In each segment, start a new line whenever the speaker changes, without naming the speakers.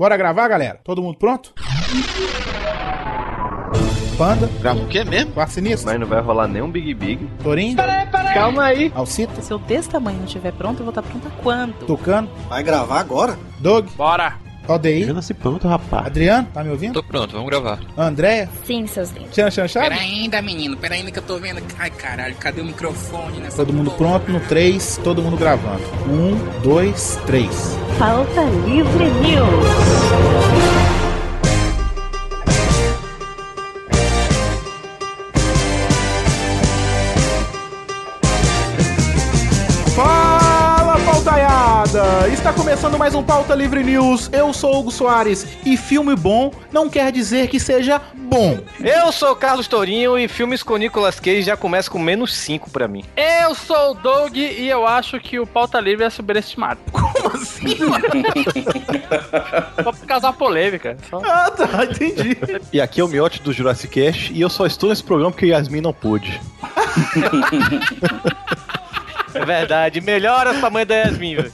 Bora gravar, galera? Todo mundo pronto? Panda,
Grava o quê mesmo?
Quarto Sinistro,
Mas não vai rolar nenhum Big Big.
Torinho,
Calma aí.
Alcita,
Se eu desse tamanho não estiver pronto, eu vou estar pronta quando?
Tucano,
Vai gravar agora?
Doug,
Bora.
Aldeir,
Já nasci pronto, rapaz.
Adriano, tá me ouvindo?
Tô pronto, vamos gravar.
Andréia,
Sim, seus lindos.
Tchan Chanchado?
Pera ainda, menino, pera ainda que eu tô vendo. Ai, caralho, cadê o microfone nessa
Todo mundo
porra?
pronto no 3, todo mundo gravando. 1, 2, 3.
Pauta Livre News.
Está começando mais um Pauta Livre News. Eu sou Hugo Soares e filme bom não quer dizer que seja bom.
Eu sou o Carlos Tourinho e filmes com Nicolas Cage já começa com menos 5 pra mim.
Eu sou o Doug e eu acho que o pauta livre é superestimado.
Como assim?
Só por causar polêmica. Só...
ah, tá, entendi.
E aqui é o Miote do Jurassic Cast e eu só estou nesse programa porque Yasmin não pôde.
É verdade, melhora essa mãe da Yasmin, velho.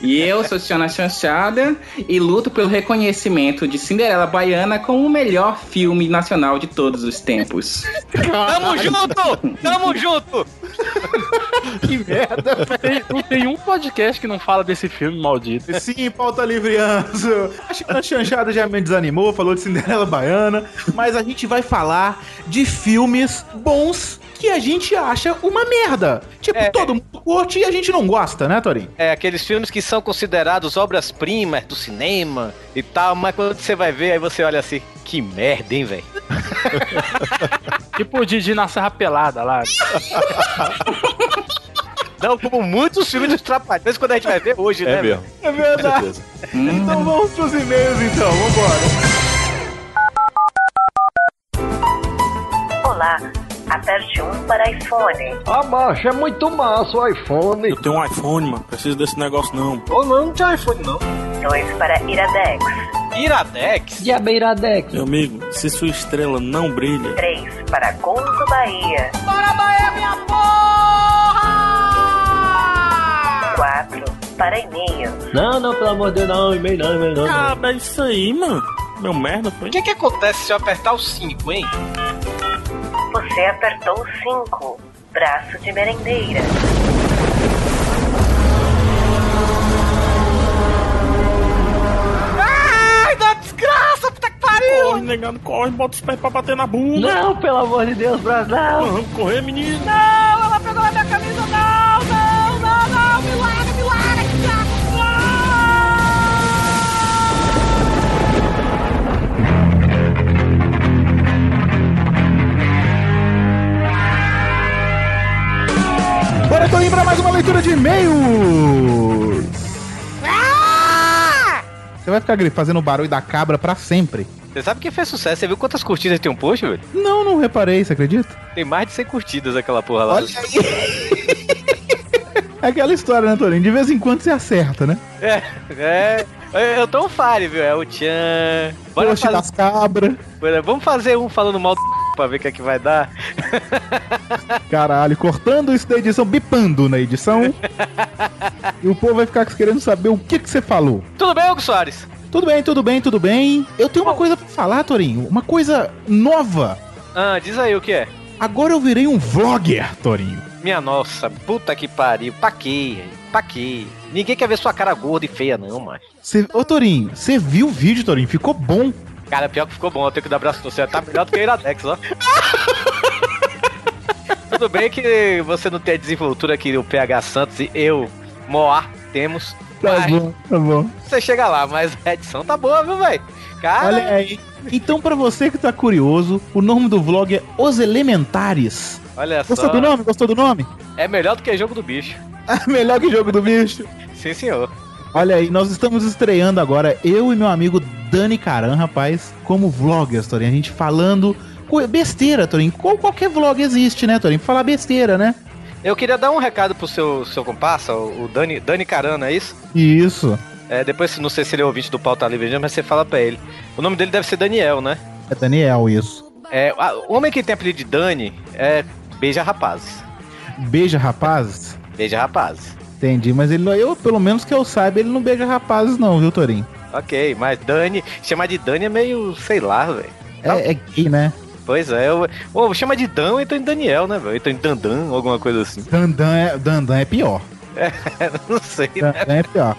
E eu sou Tiana Chanchada e luto pelo reconhecimento de Cinderela Baiana como o melhor filme nacional de todos os tempos.
Tamo junto! Tamo junto!
que merda.
Tem- não tem um podcast que não fala desse filme maldito.
Sim, pauta livre Anzo. Acho que a chanchada já me desanimou, falou de Cinderela Baiana, mas a gente vai falar de filmes bons que a gente acha uma merda. Tipo,
É.
todo mundo curte e a gente não gosta, né, Torinho?
É, aqueles filmes que são considerados obras-primas do cinema e tal, mas quando você vai ver, aí você olha assim, que merda, hein, velho?
Tipo o Didi na Serra Pelada lá.
Não, como muitos filmes dos Trapalhões quando a gente vai ver hoje, né?
É mesmo.
É verdade. Então vamos pros e-mails então, vambora.
Olá, aperte 1 para iPhone,
Ah, macho, é muito massa o iPhone.
Eu tenho um iPhone, mano. Preciso desse negócio não.
Ou não, não tinha iPhone não.
2 para Iradex,
Iradex?
Diabeiradex.
Meu amigo, se sua estrela não brilha,
3 para Gonzo Bahia.
Bora, Bahia, minha porra!
4 para e-mail.
Não, não, pelo amor de Deus, não. E-mail não, e-mail não.
cara, é isso aí, mano. Meu merda, foi.
O que que acontece se eu apertar o 5, hein?
Você apertou 5. Braço de merendeira.
Ai, da desgraça, puta que pariu!
Corre, negado, corre, bota os pés pra bater na bunda.
Não, pelo amor de Deus, Brasil.
Vamos correr, menino.
Não,
Bora, Torinho, pra mais uma leitura de e-mails. Você vai ficar fazendo o barulho da cabra pra sempre.
Você sabe que fez sucesso? Você viu quantas curtidas tem um post, velho?
Não, não reparei, você acredita?
Tem mais de 100 curtidas aquela porra lá.
É aquela história, né, Torinho? De vez em quando você acerta, né?
É, é. Eu tô um fire, viu? É o Tchan. Bora
Post
fazer,
das cabras.
bora- vamos fazer um falando mal do pra ver o que é que vai dar.
Caralho, cortando isso da edição, bipando na edição. e o povo vai ficar querendo saber o que, que você falou.
Tudo bem, Hugo Soares?
Tudo bem, tudo bem, tudo bem. Eu tenho uma coisa pra falar, Torinho. Uma coisa nova.
Ah, diz aí o que é.
Agora eu virei um vlogger, Torinho.
Minha nossa, puta que pariu. Pra quê? Pra quê? Ninguém quer ver sua cara gorda e feia, não, mas.
Cê, ô, Torinho, você viu o vídeo, Torinho? Ficou bom.
Cara, pior que ficou bom, eu tenho que dar abraço no céu. Tá melhor do que o Iradex, ó. Tudo bem que você não tem a desenvoltura que o PH Santos e eu, Moá, temos.
Tá
mas
bom, tá bom.
você chega lá, mas a edição tá boa, viu, velho? Cara,
Olha aí. Então, pra você que tá curioso, o nome do vlog é Os Elementares.
olha só.
Gostou do nome? Gostou do nome?
É melhor do que jogo do bicho.
Melhor que jogo do bicho.
Sim, senhor.
Olha aí, nós estamos estreando agora, eu e meu amigo Dani Caran, rapaz, como vloggers, Torinho. A gente falando besteira. Qual, qualquer vlog existe, né, Torinho? Pra falar besteira, né?
Eu queria dar um recado pro seu, seu comparsa, o Dani, Dani Carana, é isso?
Isso.
É, depois, não sei se ele é ouvinte do Pauta Livre, mas você fala pra ele. O nome dele deve ser Daniel, né?
É Daniel, isso.
É, a- o homem que tem apelido de Dani é Beija Rapazes.
Beija rapazes?
Beija Rapazes.
Entendi, mas ele não, eu, pelo menos que eu saiba, ele não beija rapazes, não, viu, Torinho?
Ok, mas Dani, chamar de Dani é meio, sei lá, velho.
É, é gay, né?
Pois é, eu, ô, chama de Dan ou então de Daniel, né, velho? Então de Dandan, alguma coisa assim.
Dandan é, Dandan é pior.
Não sei, né?
É pior.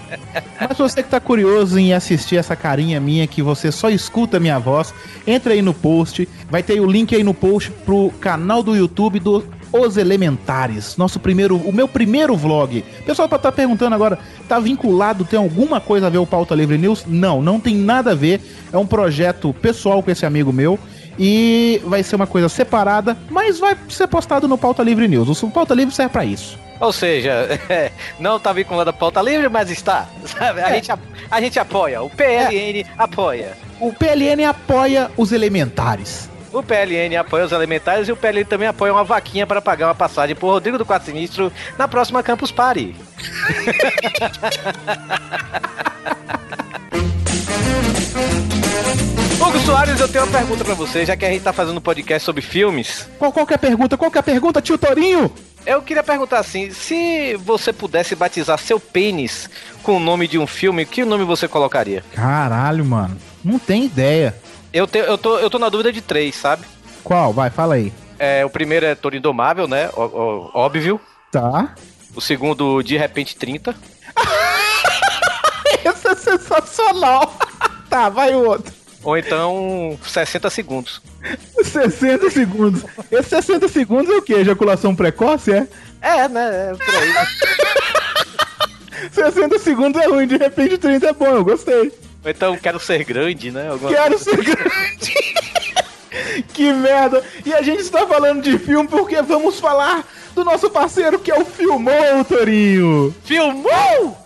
Mas você que tá curioso em assistir essa carinha minha que você só escuta a minha voz, entra aí no post. Vai ter o link aí no post pro canal do YouTube do Os Elementares. Nosso primeiro, o meu primeiro vlog. O pessoal pode estar perguntando agora, tá vinculado, tem alguma coisa a ver o Pauta Livre News? Não, não tem nada a ver. É um projeto pessoal com esse amigo meu. E vai ser uma coisa separada, mas vai ser postado no Pauta Livre News. O Pauta Livre serve pra isso.
Ou seja, é, não tá vinculado a pauta livre, mas está. Sabe? A, gente, a, a gente apoia. O PLN apoia.
O PLN apoia os elementares.
O PLN apoia os elementares e o PLN também apoia uma vaquinha para pagar uma passagem por Rodrigo do Quatro Sinistro na próxima Campus Party. Hugo Soares, eu tenho uma pergunta pra você, já que a gente tá fazendo um podcast sobre filmes.
Qual, qual que é a pergunta? Qual que é a pergunta, tio Torinho?
Eu queria perguntar assim, se você pudesse batizar seu pênis com o nome de um filme, que nome você colocaria?
Caralho, mano. Não tem ideia.
Eu, te, eu, tô, eu tô na dúvida de três, sabe?
Qual? Vai, fala aí.
É, o primeiro é Toro Indomável, né? Ó- ó- óbvio.
Tá.
O segundo, De Repente 30.
Esse é sensacional. tá, vai o outro.
Ou então 60 segundos.
60 segundos. Esse 60 segundos é o quê? Ejaculação precoce, é?
É, né? É por aí.
60 segundos é ruim, de repente 30 é bom, eu gostei.
Ou então Quero Ser Grande, né? Alguma
Quero
coisa.
ser grande. que merda. E a gente está falando de filme porque vamos falar do nosso parceiro que é o Filmou, Torinho.
Filmou!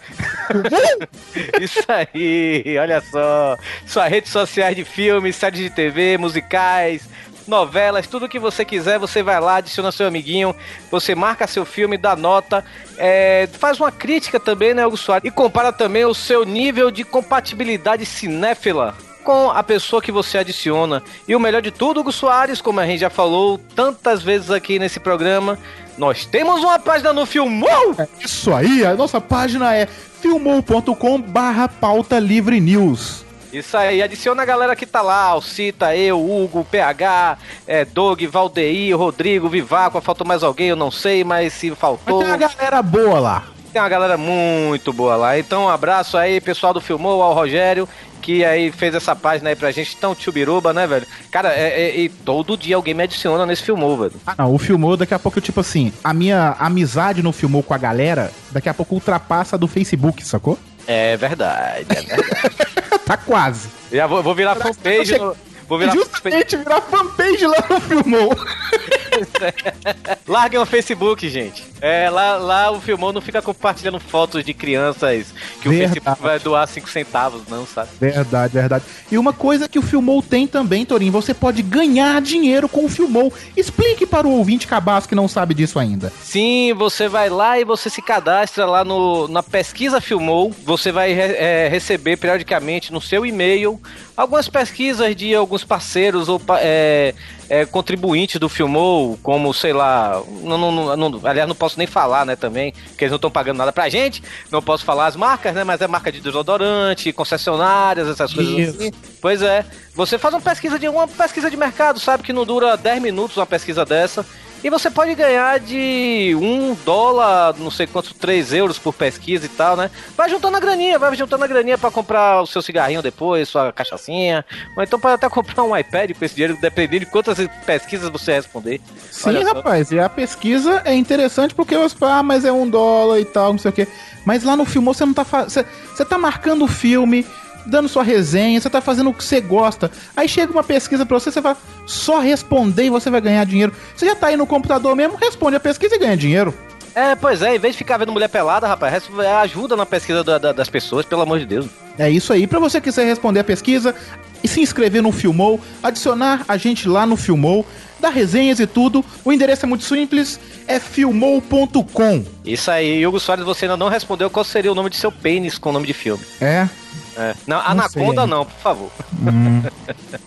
Isso aí, olha só. Suas redes sociais de filmes, séries de TV, musicais, novelas, tudo que você quiser, você vai lá, adiciona seu amiguinho, você marca seu filme, dá nota, é, faz uma crítica também, né, Hugo Soares? E compara também o seu nível de compatibilidade cinéfila com a pessoa que você adiciona. E o melhor de tudo, Hugo Soares, como a gente já falou tantas vezes aqui nesse programa, nós temos uma página no Filmou!
Isso aí, a nossa página é filmou.com barra pauta livre news.
Isso aí, adiciona a galera que tá lá, Alcita, eu, Hugo, PH, é, Doug, Valdeir, Rodrigo, Vivaco, faltou mais alguém, eu não sei, mas se
Mas
faltou.
tem uma galera boa lá.
Tem uma galera muito boa lá. Então, um abraço aí, pessoal do Filmou, ao Rogério, que aí fez essa página aí pra gente. Então, Tchubiruba, né, velho? Cara, é, é- e todo dia alguém me adiciona nesse Filmou, velho.
Ah, não, o Filmou, daqui a pouco, tipo assim, a minha amizade no Filmou com a galera, daqui a pouco ultrapassa a do Facebook, sacou?
É verdade, é verdade.
tá quase.
Já vou, vou virar fanpage. no- Vou virar.
Justamente virar fanpage lá no Filmou.
Larguem o Facebook, gente. É, lá, lá o Filmou não fica compartilhando fotos de crianças que o
Verdade.
Facebook vai doar 5 centavos, não, sabe?
Verdade, verdade. E uma coisa que o Filmou tem também, Torinho, você pode ganhar dinheiro com o Filmou. Explique para o ouvinte cabaço que não sabe disso ainda.
Sim, você vai lá e você se cadastra lá no, na pesquisa Filmou. Você vai re- é, receber periodicamente no seu e-mail algumas pesquisas de alguns parceiros ou é, é, contribuintes do Filmou, como, sei lá, não, não- não- não- aliás, não posso nem falar, né, também, porque eles não estão pagando nada pra gente, não posso falar as marcas, né, mas é marca de desodorante, concessionárias, essas coisas
Isso.
assim. Pois é, você faz uma pesquisa de uma pesquisa de mercado, sabe, que não dura 10 minutos uma pesquisa dessa, e você pode ganhar de um dólar, não sei quanto, 3 euros por pesquisa e tal, né? Vai juntando a graninha, vai juntando a graninha pra comprar o seu cigarrinho depois, sua cachaçinha. Ou então pode até comprar um iPad com esse dinheiro, dependendo de quantas pesquisas você responder.
Sim, rapaz, e a pesquisa é interessante porque você fala, ah, mas é um dólar e tal, não sei o quê. Mas lá no Filmou você não tá fazendo. Você tá marcando o filme, dando sua resenha, você tá fazendo o que você gosta. Aí chega uma pesquisa pra você, você vai só responder e você vai ganhar dinheiro. Você já tá aí no computador mesmo, responde a pesquisa e ganha dinheiro.
É, pois é, em vez de ficar vendo mulher pelada, rapaz, res- ajuda na pesquisa da- da- das pessoas, pelo amor de Deus.
É isso aí. Pra você que quiser responder a pesquisa e se inscrever no Filmou, adicionar a gente lá no Filmou, dar resenhas e tudo, o endereço é muito simples, é filmou.com.
Isso aí, Hugo Soares, você ainda não respondeu qual seria o nome de seu pênis com o nome de filme.
É.
É. Não,
Não
Anaconda
sei.
não, por favor.
Hum.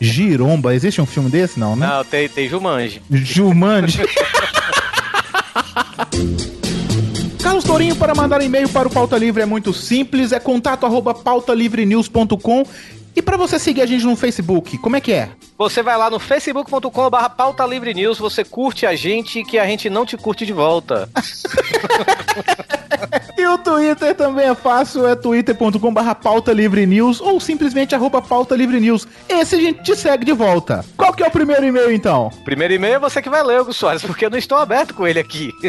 Giromba, existe um filme desse? Não, né?
Não, tem, tem Jumanji.
Jumanji. Recadinhos, Tourinho, para mandar e-mail para o Pauta Livre é muito simples, é contato arroba pautalivrenews.com e para você seguir a gente no Facebook, como é que é?
Você vai lá no facebook.com barra pauta livre news, você curte a gente que a gente não te curte de volta.
E o Twitter também é fácil, é twitter.com barra pauta livre news ou simplesmente arroba pauta livre news. Esse a gente te segue de volta. Qual que é o primeiro e-mail então?
Primeiro e-mail é você que vai ler, Hugo Soares, porque eu não estou aberto com ele aqui.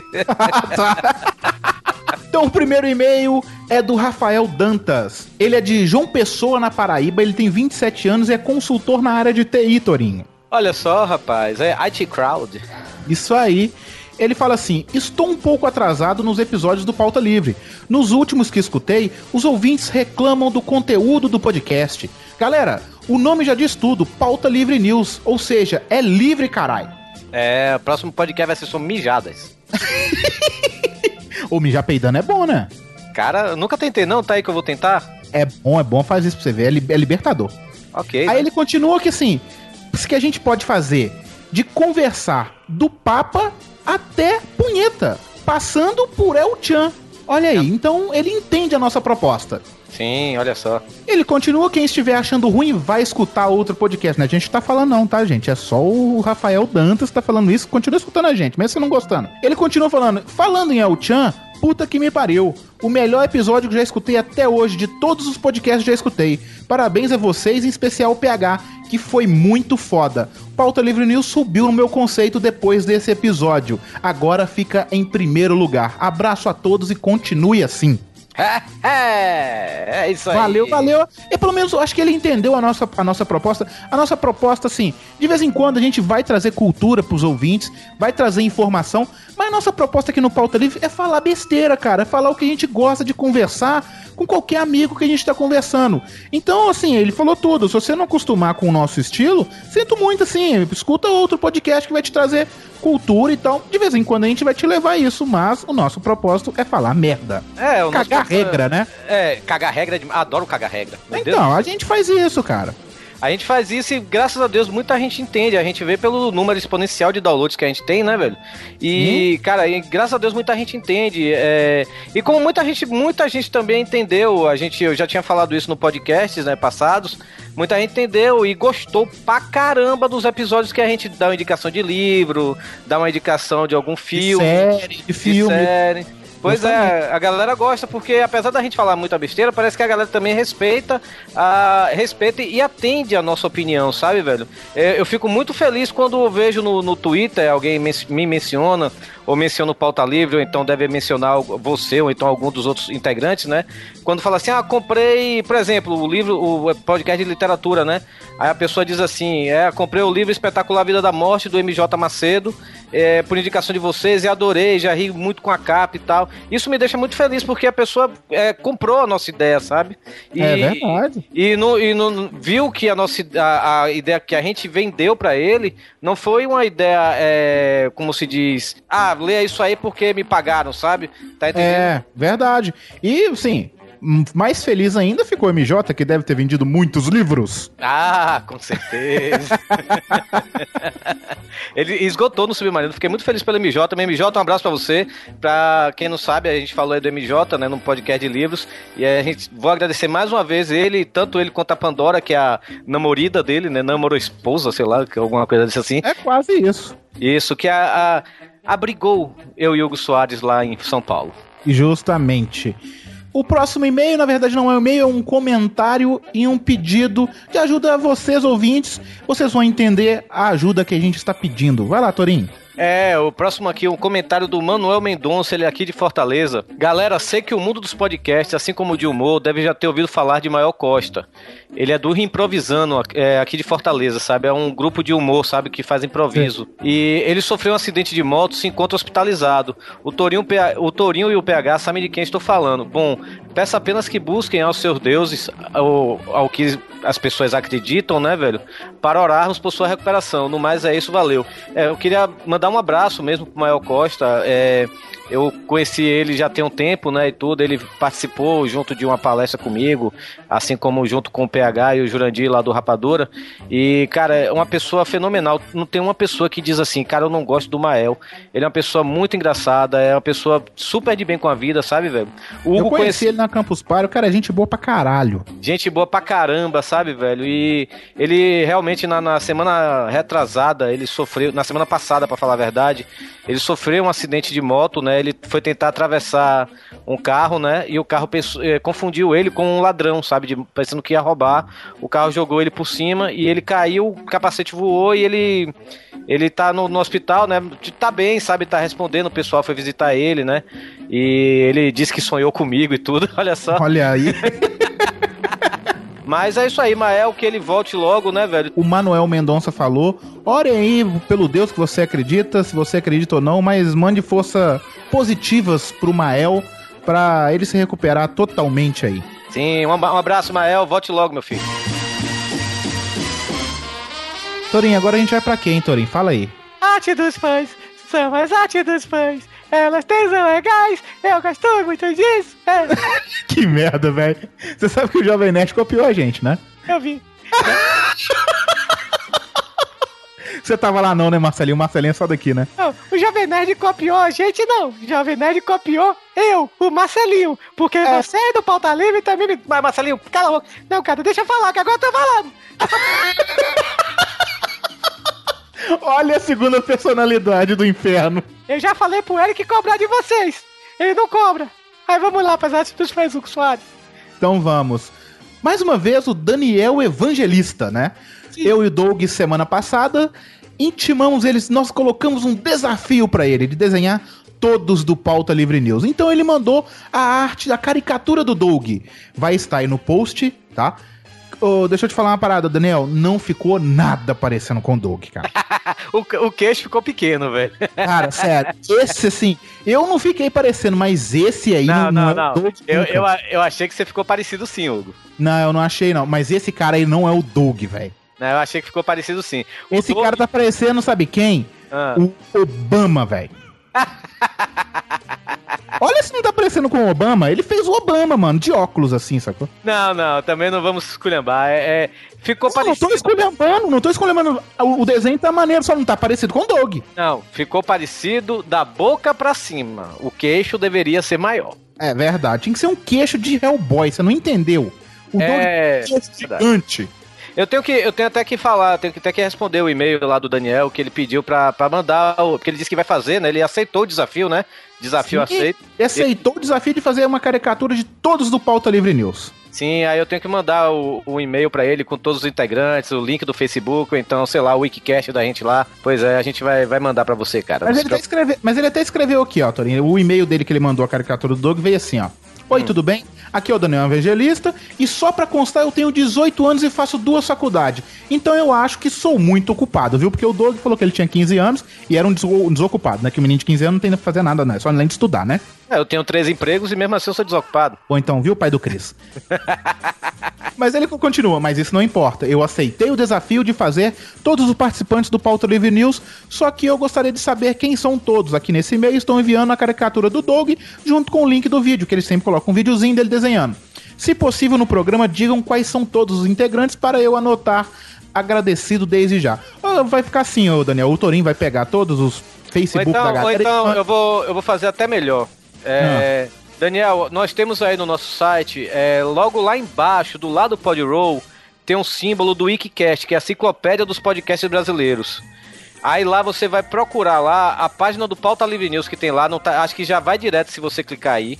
Então o primeiro e-mail é do Rafael Dantas. Ele é de João Pessoa, na Paraíba, ele tem 27 anos e é consultor na área de TI, Torinho.
Olha só, rapaz, é IT Crowd.
Isso aí. Ele fala assim: Estou um pouco atrasado nos episódios do Pauta Livre. Nos últimos que escutei, os ouvintes reclamam do conteúdo do podcast. Galera, o nome já diz tudo: Pauta Livre News. Ou seja, é livre, carai.
É, o próximo podcast vai ser sobre mijadas.
O mijar peidando é bom, né?
Cara, eu nunca tentei não, tá aí que eu vou tentar?
É bom, é bom, faz isso pra você ver. É, li- é libertador.
Ok.
Aí ele continua que assim, isso que a gente pode fazer de conversar do Papa até punheta, passando por El Chan. Olha aí, então ele entende a nossa proposta.
Sim, olha só.
Ele continua, quem estiver achando ruim vai escutar outro podcast, né? A gente tá falando não, tá, gente? É só o Rafael Dantas que tá falando isso, continua escutando a gente, mesmo você não gostando. Ele continua falando, falando em El Chan, puta que me pariu. O melhor episódio que já escutei até hoje, de todos os podcasts que já escutei. Parabéns a vocês, em especial o PH, que foi muito foda. Pauta Livre News subiu no meu conceito depois desse episódio. Agora fica em primeiro lugar. Abraço a todos e continue assim.
É, é isso aí.
Valeu, valeu. E pelo menos eu acho que ele entendeu a nossa, a nossa proposta. A nossa proposta, assim, de vez em quando a gente vai trazer cultura pros ouvintes, vai trazer informação, mas a nossa proposta aqui no Pauta Livre é falar besteira, cara. É falar o que a gente gosta de conversar com qualquer amigo que a gente tá conversando. Então, assim, ele falou tudo. Se você não acostumar com o nosso estilo, sinto muito, assim, escuta outro podcast que vai te trazer cultura e tal. De vez em quando a gente vai te levar isso, mas o nosso propósito é falar merda.
É, o nosso-
Cagar regra, né?
É, cagar regra, de... adoro cagar regra. Meu Deus.
Então, a gente faz isso, cara.
A gente faz isso e, graças a Deus, muita gente entende. A gente vê pelo número exponencial de downloads que a gente tem, né, velho? E, cara, e, graças a Deus, muita gente entende. é, E como muita gente, muita gente também entendeu, a gente, eu já tinha falado isso no podcast, né, passados. Muita gente entendeu e gostou pra caramba dos episódios que a gente dá uma indicação de livro, dá uma indicação de algum filme.
série, de filme.
série. Pois é, a galera gosta porque apesar da gente falar muita besteira, parece que a galera também respeita, a, respeita e atende a nossa opinião, sabe, velho? É, Eu fico muito feliz quando eu vejo no, no Twitter alguém men- me menciona, ou menciona o Pauta Livre, ou então deve mencionar você, ou então algum dos outros integrantes, né? Quando fala assim, ah, comprei, por exemplo, o livro, o podcast de literatura, né? Aí a pessoa diz assim, é, comprei o livro Espetacular Vida da Morte, do MJ Macedo, é, por indicação de vocês, e adorei, já ri muito com a capa e tal. Isso me deixa muito feliz, porque a pessoa é, comprou a nossa ideia, sabe? E,
É verdade.
E, no, e no- viu que a nossa a, a ideia que a gente vendeu pra ele não foi uma ideia, é, como se diz, ah, leia isso aí porque me pagaram, sabe? Tá entendendo?
É, verdade. E, hum, mais feliz ainda ficou o MJ, que deve ter vendido muitos livros.
Ah, com certeza. Ele esgotou no Submarino. Fiquei muito feliz pelo MJ. Também, MJ, um abraço pra você. Pra quem não sabe, a gente falou aí do MJ, né, no podcast de livros. E a gente vou agradecer mais uma vez ele, tanto ele quanto a Pandora, que é a namorida dele, né? Namorou esposa, sei lá, que alguma coisa desse assim.
É quase isso.
Isso, que a, a- abrigou eu e Hugo Soares lá em São Paulo.
Justamente. O próximo e-mail, na verdade, não é um e-mail, é um comentário e um pedido de ajuda a vocês, ouvintes. Vocês vão entender a ajuda que a gente está pedindo. Vai lá, Torinho.
É, o próximo aqui, um comentário do Manuel Mendonça, ele é aqui de Fortaleza. Galera, sei que o mundo dos podcasts, assim como o de humor, deve já ter ouvido falar de Maior Costa. Ele é do Improvisando, é, aqui de Fortaleza, sabe? É um grupo de humor, sabe? Que faz improviso. E ele sofreu um acidente de moto e se encontra hospitalizado. O Torinho, o Torinho e o PH sabem de quem estou falando. Bom, peço apenas que busquem aos seus deuses, ao, ao que as pessoas acreditam, né, velho? Para orarmos por sua recuperação. No mais é isso, valeu. É, eu queria mandar um abraço mesmo pro Mael Costa. É, Eu conheci ele já tem um tempo, né, e tudo. Ele participou junto de uma palestra comigo, assim como junto com o PH e o Jurandir lá do Rapadura. E, cara, é uma pessoa fenomenal. Não tem uma pessoa que diz assim, cara, eu não gosto do Mael. Ele é uma pessoa muito engraçada, é uma pessoa super de bem com a vida, sabe, velho? O
Eu conheci
conheci
ele na Campus Party, o cara é gente boa pra caralho.
Gente boa pra caramba, sabe, velho? E ele realmente na, na semana retrasada, ele sofreu, na semana passada, pra falar a verdade, ele sofreu um acidente de moto, né? Ele foi tentar atravessar um carro, né? E o carro eh, confundiu ele com um ladrão, sabe? De- pensando que ia roubar. O carro jogou ele por cima e ele caiu, o capacete voou e ele ele tá no, no hospital, né? Tá bem, sabe? Tá respondendo, o pessoal foi visitar ele, né? E ele disse que sonhou comigo e tudo, olha só.
Olha aí.
Mas é isso aí, Mael, que ele volte logo, né, velho?
O Manuel Mendonça falou: orem aí pelo Deus que você acredita, se você acredita ou não, mas mande força positivas pro Mael pra ele se recuperar totalmente aí.
Sim, um abraço, Mael. Volte logo, meu filho.
Torinho, agora a gente vai pra quem, Torinho? Fala aí.
Arte dos fãs, são as artes dos fãs. Elas têm são legais, eu gosto muito disso. É,
Que merda, velho. Você sabe que o Jovem Nerd copiou a gente, né?
eu vi.
Você tava lá não, né, Marcelinho? O Marcelinho é só daqui, né?
Não, o Jovem Nerd copiou a gente, não. O Jovem Nerd copiou eu, o Marcelinho. Porque você é do Pauta Livre também me... Mas, Marcelinho, cala a boca. Não, cara, deixa eu falar, que agora eu tô falando.
Olha a segunda personalidade do inferno.
Eu já falei pro Eric cobrar de vocês. Ele não cobra. Aí vamos lá artes dos Hugo Soares.
Então vamos. Mais uma vez, o Daniel Evangelista, né? Eu e o Doug, semana passada, intimamos eles, nós colocamos um desafio pra ele de desenhar todos do Pauta Livre News. Então ele mandou a arte da caricatura do Doug. Vai estar aí no post, tá? Ô, deixa eu te falar uma parada, Daniel. Não ficou nada parecendo com o Doug, cara.
O, o queixo ficou pequeno, velho.
Cara, sério. Esse, assim, eu não fiquei parecendo, mas esse aí
Não,
não,
não,
é
não.
o Doug.
Eu, eu, eu achei que você ficou parecido sim, Hugo.
Não, eu não achei, não. Mas esse cara aí não é o Doug, velho.
Não, eu achei que ficou parecido sim. O
Esse
Doug-
cara tá parecendo, sabe quem?
Ah.
O Obama, velho. Olha se não tá parecendo com o Obama. Ele fez o Obama, mano, de óculos assim, sacou?
Não, não, também não vamos esculhambar. É, é- ficou
Não, não
parecido.
tô esculhambando, não tô esculhambando. O, o desenho tá maneiro, só não tá parecido com o Doug.
Não, ficou parecido da boca pra cima. O queixo deveria ser maior.
É verdade, tinha que ser um queixo de Hellboy, você não entendeu? O
É,
Doug é queixo
verdade. Eu tenho que, eu tenho até que falar, tenho que até que responder o e-mail lá do Daniel que ele pediu pra, pra mandar, o- porque ele disse que vai fazer, né? Ele aceitou o desafio, né? Desafio
Sim.
aceito.
Ele aceitou o desafio de fazer uma caricatura de todos do Pauta Livre News.
Sim, aí eu tenho que mandar o, o e-mail pra ele com todos os integrantes, o link do Facebook, então, sei lá, o Wikicast da gente lá. Pois é, a gente vai, vai mandar pra você, cara.
Mas ele, escreve- mas ele até escreveu aqui, ó, Torinho. O e-mail dele que ele mandou a caricatura do Doug veio assim, ó. Oi, tudo bem? Aqui é o Daniel Evangelista e só pra constar eu tenho 18 anos e faço duas faculdades. Então eu acho que sou muito ocupado, viu? Porque o Doug falou que ele tinha 15 anos e era um um desocupado, né? Que o menino de 15 anos não tem que fazer nada, né? Só além de estudar, né?
É, eu tenho três empregos e mesmo assim eu sou desocupado.
Ou então, viu, pai do Cris? mas ele continua, mas isso não importa. Eu aceitei o desafio de fazer todos os participantes do Pauta Livre News, só que eu gostaria de saber quem são todos. Aqui nesse e-mail estão enviando a caricatura do Doug junto com o link do vídeo, que eles sempre colocam um videozinho dele desenhando. Se possível, no programa, digam quais são todos os integrantes para eu anotar agradecido desde já. Vai ficar assim, ô Daniel. O Torinho vai pegar todos os
Ou
Facebook da
então, ou
galera.
então eu, vou, eu vou fazer até melhor. É, Daniel, nós temos aí no nosso site, é, logo lá embaixo, do lado do Podroll, tem um símbolo do Wikicast, que é a enciclopédia dos podcasts brasileiros. Aí lá você vai procurar lá a página do Pauta Livre News que tem lá, não tá, acho que já vai direto se você clicar aí.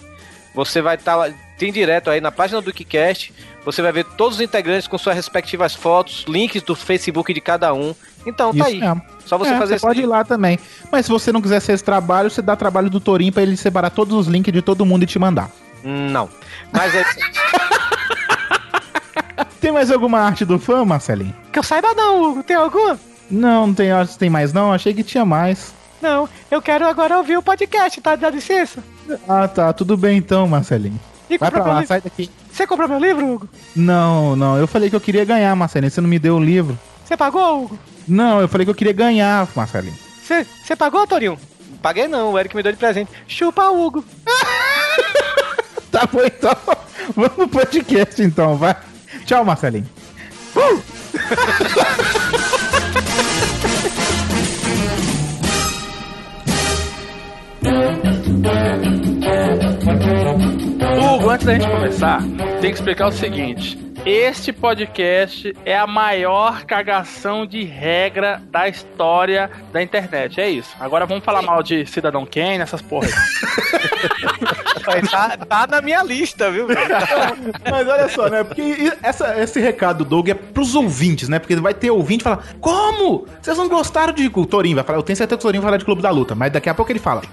Você vai estar lá, tem direto aí na página do Wikicast, você vai ver todos os integrantes com suas respectivas fotos, links do Facebook de cada um. Então tá
Isso
aí.
mesmo.
Só você
É,
fazer
você pode ir lá também. Mas se você não quiser ser esse trabalho, você dá trabalho do Torinho pra ele separar todos os links de todo mundo e te mandar.
Não. Mas é
Tem mais alguma arte do fã, Marcelinho?
Que eu saiba não, Hugo. Tem alguma?
Não, não tem, acho que tem mais não. Achei que tinha mais.
Não, eu quero agora ouvir o podcast, tá? Dá licença?
Ah, tá. Tudo bem então, Marcelinho.
E
Vai pra lá, sai daqui.
Você comprou meu livro, Hugo?
Não, não. Eu falei que eu queria ganhar, Marcelinho. Você não me deu o livro.
Você pagou, Hugo?
Não, eu falei que eu queria ganhar, Marcelinho.
Você, você pagou, Torinho?
Paguei não, o Eric me deu de presente. Chupa, Hugo.
Tá bom, então. Vamos pro podcast, então, vai. Tchau, Marcelinho.
Hugo, antes da gente começar, tem que explicar o seguinte. Este podcast é a maior cagação de regra da história da internet. É isso. Agora vamos falar mal de Cidadão Kane, essas porras.
tá, tá na minha lista, viu?
Mas olha só, né? Porque essa- esse recado do Doug é pros ouvintes, né? Porque vai ter ouvinte que fala: Como? Vocês não gostaram de. O Torinho vai falar. Eu tenho certeza que o Torinho vai falar de Clube da Luta, mas daqui a pouco ele fala: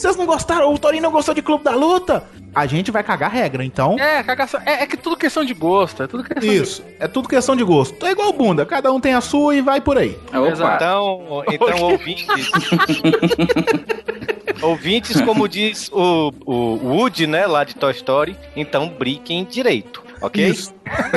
vocês não gostaram? O Torinho não gostou de Clube da Luta? A gente vai cagar regra, então.
É, cagação. É, é que tudo questão de gosto. É tudo questão
Isso, é tudo questão de gosto. É igual bunda, cada um tem a sua e vai por aí.
Opa.
Então, então ouvintes. ouvintes, como diz o, o Woody, né, lá de Toy Story, então brinquem direito, ok?
Isso.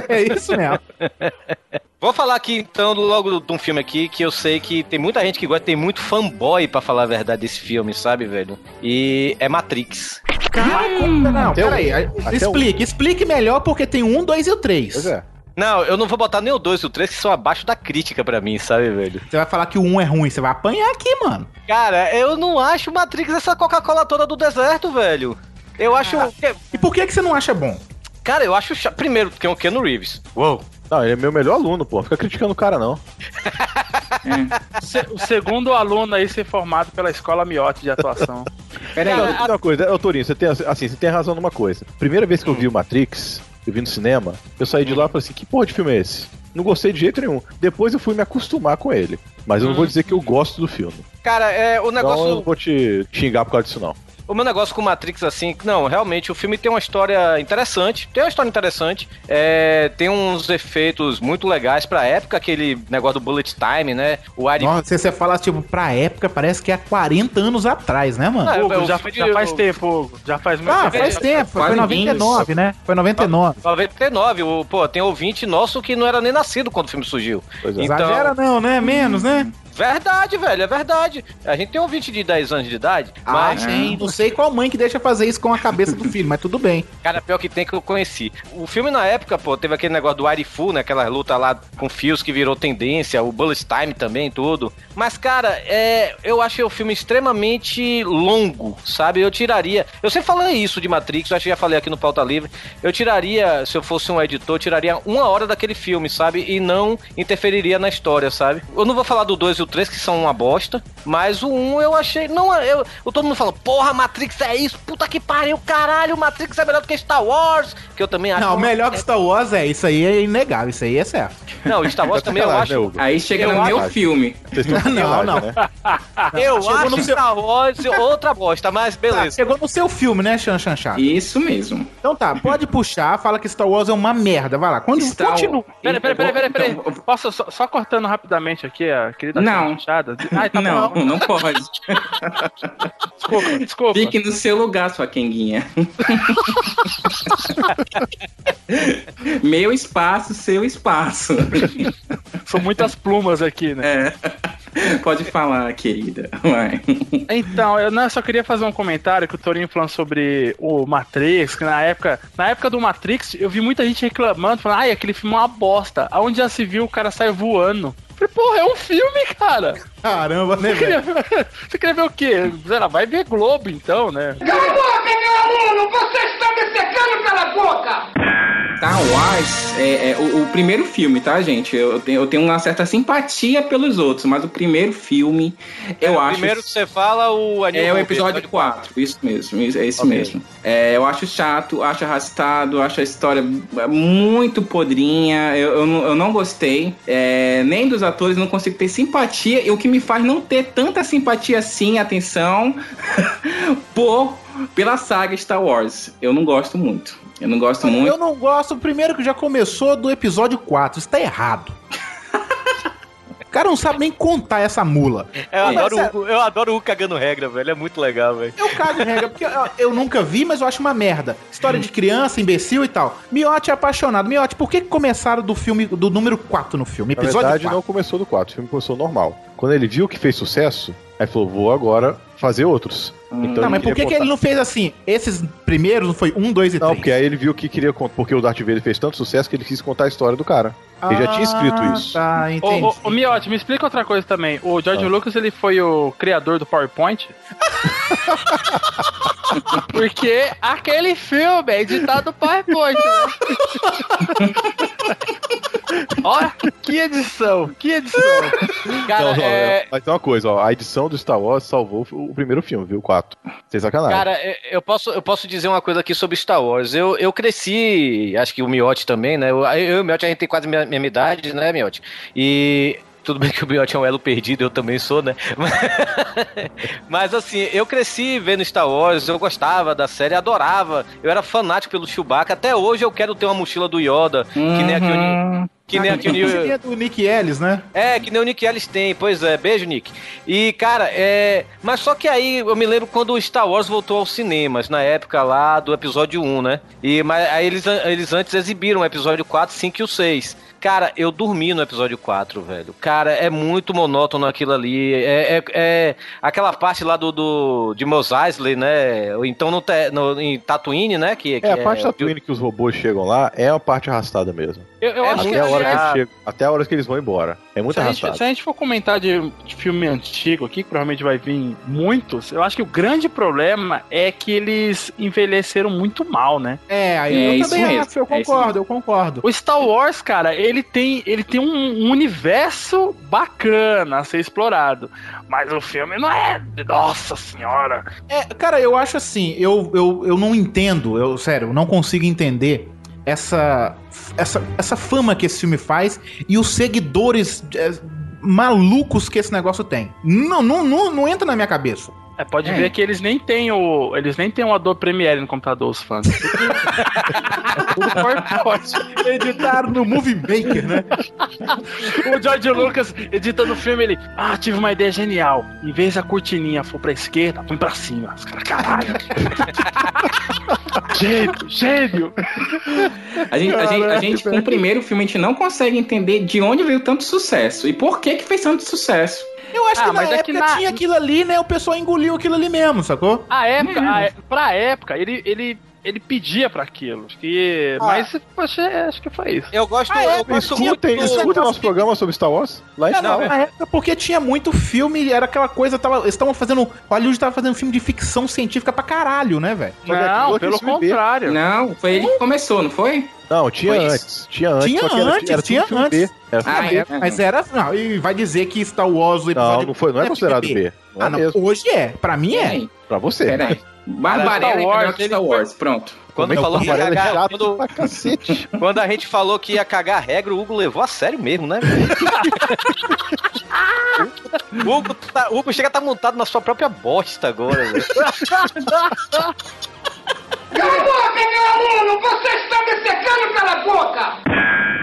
É isso mesmo.
Vou falar aqui então logo de um filme aqui que eu sei que tem muita gente que gosta, tem muito fanboy pra falar a verdade desse filme, sabe, velho? E é Matrix.
Não,
Até o-
peraí. Explique, explique melhor porque tem um, dois e o três.
Pois é.
Não, eu não vou botar nem o 2 e o 3 que são abaixo da crítica pra mim, sabe, velho?
Você vai falar que o um é ruim, você vai apanhar aqui, mano.
Cara, eu não acho Matrix essa Coca-Cola toda do deserto, velho. Eu acho.
E por que, que você não acha bom?
Cara, eu acho. Primeiro, que é o Keanu Reeves. Uou.
Não, ele é meu melhor aluno, pô. Não Fica criticando o cara, não.
Se- o segundo aluno aí ser formado pela escola Miotti de atuação.
Peraí,
Não, uma coisa, ô Torinho, você tem, assim, você tem razão numa coisa. Primeira vez que eu vi o Matrix, eu vi no cinema, eu saí de lá e falei assim, que porra de filme é esse? Não gostei de jeito nenhum. Depois eu fui me acostumar com ele. Mas eu não vou dizer que eu gosto do filme.
Cara, é o
Então eu
negócio.
não vou te xingar por causa disso, não.
O meu negócio com Matrix, assim, não, realmente o filme tem uma história interessante. Tem uma história interessante. é, tem uns efeitos muito legais pra época, aquele negócio do bullet time, né? O Ari.
Nossa, se você fala, tipo, pra época, parece que é há 40 anos atrás, né, mano?
Ah,
Hugo,
eu
já, já faz
eu-
tempo, Hugo. Já faz muito
Ah,
tempo.
faz tempo. Foi
quase
99, né? Foi 99.
99, o, pô, tem ouvinte nosso que não era nem nascido quando o filme surgiu.
Pois é.
Então-
Exagera não, né? Menos, né?
Verdade, velho, é verdade. A gente tem ouvinte de 10 anos de idade,
Ah,
mas.
tem. Não sei qual mãe que deixa fazer isso com a cabeça do filho, mas tudo bem.
Cara, pior que tem que eu conheci. O filme na época, pô, teve aquele negócio do Arifu, né? Aquela luta lá com fios que virou tendência, o Bullet Time também, tudo. Mas, cara, é, eu achei o filme extremamente longo, sabe? Eu tiraria. Eu sempre falei isso de Matrix, eu acho que já falei aqui no Pauta Livre. Eu tiraria, se eu fosse um editor, tiraria uma hora daquele filme, sabe? E não interferiria na história, sabe? Eu não vou falar do 2 e o 3, que são uma bosta, mas o 1 um eu achei. Não, eu, eu- todo mundo fala, porra, Matrix é isso, puta que pariu, caralho, Matrix é melhor do que Star Wars. Que eu também acho.
Não, melhor que Star Wars é, isso aí é inegável, isso aí é certo.
Não, Star Wars também eu acho.
Aí chega no meu filme.
Não, não.
né?
Eu acho Star Wars outra bosta, mas
Tá,
beleza.
chegou no seu filme, né, Chan Chan Chato?
Isso mesmo.
Então tá, pode puxar, fala que Star Wars é uma merda, vai lá. Quando
Star
continua.
Peraí, peraí, peraí, peraí, peraí.
Então,
Posso, só, só cortando rapidamente aqui a querida
Não.
chanchada? Ai, tá
não,
bom.
não pode.
Desculpa, desculpa.
Fique no seu lugar, sua quenguinha. Meu espaço, seu espaço.
São muitas plumas aqui, né?
É. Pode falar, querida. Vai.
Então, eu não, eu só queria fazer um comentário que o Torinho falando sobre o Matrix, que na época, na época do Matrix, eu vi muita gente reclamando, falando, ai, aquele filme é uma bosta. Aonde já se viu o cara sai voando. Porra, é um filme, cara.
Caramba, né,
Você queria,
velho?
ver- você queria ver o quê? Lá, vai ver Globo, então, né?
Star Wars é, é o, o primeiro filme, tá, gente? Eu tenho, eu tenho uma certa simpatia pelos outros, mas o primeiro filme, eu acho.
Primeiro que você fala o Anil
É o episódio 4, isso mesmo, isso- é esse
Ok.
mesmo. É, eu acho chato, acho arrastado, acho a história muito podrinha, eu, eu, não, eu não gostei, é, nem dos atores, não consigo ter simpatia, e o que me faz não ter tanta simpatia assim, atenção, por, pela saga Star Wars. Eu não gosto muito. Eu não gosto muito.
Eu não gosto, primeiro que já começou do episódio 4, isso tá errado. Cara não sabe nem contar essa mula.
Eu
Mas,
adoro, o
sério,
Hugo, eu adoro o Hugo cagando regra, velho. É muito legal, velho.
Eu cago em regra, porque eu, eu nunca vi, mas eu acho uma merda. História de criança, imbecil e tal. Miotti é apaixonado. Miotti, por que começaram do filme, do número 4 no filme?
Na
Episódio
verdade,
4.
não começou do 4, o filme começou normal. Quando ele viu que fez sucesso, aí falou: vou agora fazer outros. Então
Tá, mas por que, que ele não fez assim? Esses primeiros não foi um, dois e
Não,
três?
porque aí ele viu que queria contar. Porque o Darth Vader fez tanto sucesso que ele quis contar a história do cara. Ele já tinha escrito
Ah,
isso.
Tá, entendi.
Ô, ô, ô, Miotti, me explica outra coisa também. O George
Ah.
Lucas, ele foi o criador do PowerPoint? Porque aquele filme é editado do PowerPoint, né? Olha, que edição, que edição.
Cara,
Não, não,
é...
Mas tem uma coisa, ó, a edição do Star Wars salvou o primeiro filme, viu? O 4. Sem sacanagem.
Cara, eu- eu posso, eu posso dizer uma coisa aqui sobre Star Wars. Eu, eu cresci, acho que o Miotti também, né? Eu, eu e o Miotti, a gente tem quase mesma, idade, né, Miotti? E tudo bem que o Miotti é um elo perdido, eu também sou, né? Mas assim, eu cresci vendo Star Wars, eu gostava da série, adorava. Eu era fanático pelo Chewbacca. Até hoje eu quero ter uma mochila do Yoda, que nem a que o Ni- que nem a que o
Seria do Nick Ellis, né?
é, que nem o Nick Ellis tem, pois é, beijo, Nick. E, cara, é. Mas só que aí eu me lembro quando o Star Wars voltou aos cinemas, na época lá do episódio 1, né? E mas aí eles, eles antes exibiram o episódio 4, 5 e o 6. Cara, eu dormi no episódio 4, velho. Cara, é muito monótono aquilo ali. É, é, é aquela parte lá do, do de Mos Eisley, né? Ou então no, te- no, em Tatooine, né? Que, que
É, a parte da Twin que os robôs chegam lá é uma parte arrastada mesmo.
Eu, eu
É
acho que
a, hora que
aliás,
eles chegam, até a hora que eles vão embora. É muito
se a, gente,
arrastado.
se a gente for comentar de, de filme antigo aqui, que provavelmente vai vir muitos, eu acho que o grande problema é que eles envelheceram muito mal, né?
É, aí
É
eu
isso
também
mesmo,
acho, eu
é
concordo, eu concordo.
O Star Wars, cara, ele tem, ele tem um, um universo bacana a ser explorado. Mas o filme não é. Nossa senhora!
É, cara, eu acho assim, eu, eu, eu não entendo, eu, sério, eu não consigo entender essa, essa, essa fama que esse filme faz e os seguidores é, malucos que esse negócio tem. Não, não, não, não entra na minha cabeça.
É, pode
É.
ver que eles nem têm o. Eles nem têm o Adobe Premiere no computador, os fãs. Tudo PowerPoint.
Editaram no Movie Maker, né?
O George Lucas editando o filme, ele. Ah, tive uma ideia genial. Em vez da cortininha for pra esquerda, põe pra cima. Os caras, caralho. gênio, gênio.
A gente, a gente, a gente, com o primeiro filme, a gente não consegue entender de onde veio tanto sucesso e por que que fez tanto sucesso.
Eu acho
Ah,
que na
mas é
época
que na-
tinha aquilo ali, né? O pessoal engoliu aquilo ali mesmo, sacou?
A época, a, é- pra época, ele, ele, ele pedia pra aquilo. Acho que,
Ah.
mas acho, acho que foi isso.
Eu gosto,
Ah, é,
eu gosto
tinha-
muito.
Do-
escutem nosso programa sobre Star Wars. Lá está.
não, na época porque tinha muito filme, era aquela coisa, tava, eles estavam fazendo. Hollywood tava fazendo filme de ficção científica pra caralho, né, velho?
Não, pelo contrário.
Não, foi ele que começou, não foi?
Não, tinha
Foi isso.
antes. Tinha antes.
Tinha
só que era-
antes,
era
tinha
filme
antes.
B. Era
Ah,
B.
é.
Mas era. Não, e vai dizer que Star Wars, o
Não,
episódio.
não, foi, não é
é
considerado
filme
B. Não é
Ah, não,
mesmo.
hoje é. Pra mim é.
Pra você.
peraí. Barbarella é
Star Wars,
melhor que Star Wars, pronto.
Quando
é
falou que ia
é
cagar, quando,
pra cacete.
quando a gente falou que ia cagar a regra, o Hugo levou a sério mesmo, né? o Hugo, tá, Hugo chega a estar montado na sua própria bosta agora, velho.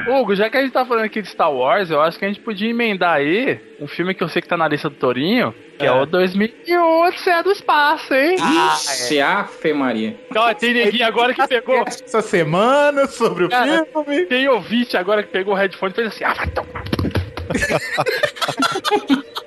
Hugo, já que a gente tá falando aqui de Star Wars, eu acho que a gente podia emendar aí um filme que eu sei que tá na lista do Torinho, que é,
É.
o 2001 Odisseia do Espaço, hein?
Ixi, Ave Maria.
Ó, tem neguinho agora que pegou.
Essa semana sobre o
Cara,
filme.
Tem ouvinte agora que pegou o headphone e fez assim. Ah, vai tomar.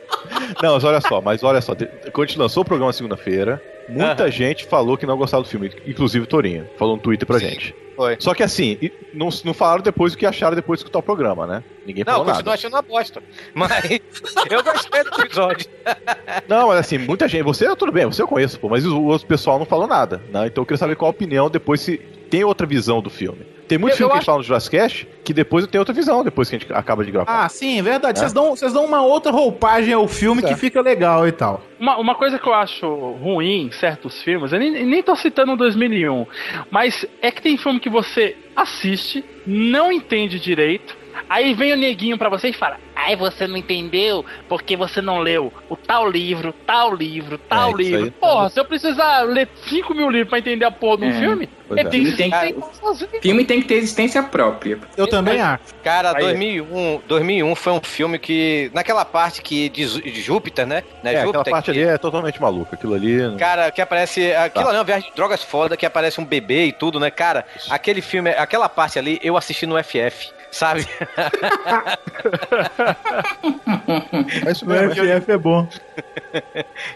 Não, mas olha só, mas olha só. Quando a gente lançou o programa segunda-feira, muita gente falou que não gostava do filme, inclusive o Torinho. Falou no Twitter pra gente.
Foi.
Só que assim, não, não falaram depois o que acharam depois de escutar o programa, né? Ninguém
Não,
falou
continuo
nada.
achando uma bosta. Mas eu gostei do episódio.
Não, mas assim, muita gente. Você, tudo bem, você eu conheço, pô, mas o outro pessoal não falou nada, né? Então eu queria saber qual a opinião depois se tem outra visão do filme. Tem muito
Eu-
filme
eu
que a
acho-
gente fala no Jurassic Cast que depois eu tenho outra visão, depois que a gente acaba de gravar.
Ah, sim, é verdade.
É.
Vocês dão, vocês dão uma outra roupagem ao filme que
Certo.
fica legal e tal.
Uma, uma coisa que eu acho ruim em certos filmes, eu nem, nem tô citando o 2001, mas é que tem filme que você assiste, não entende direito, Aí vem o neguinho pra você e fala: Ai, você não entendeu porque você não leu o tal livro, tal livro, tal
É,
livro.
aí.
Porra, se eu precisar ler 5 mil livros pra entender a porra de um
É,
filme,
é.
tem que
Tem que-. Filme tem que ter existência própria.
Eu também acho.
Cara,
Aí.
2001, 2001 foi um filme que, naquela parte que de, de Júpiter, né? né
É, aquela
Júpiter,
parte
que-
ali é totalmente maluca. Aquilo ali.
Cara, que aparece. Aquilo
Tá.
ali é uma viagem de drogas foda, que aparece um bebê e tudo, né, cara? Aquele filme, aquela parte ali, eu assisti no FF, sabe?
É isso
O. FF é bom.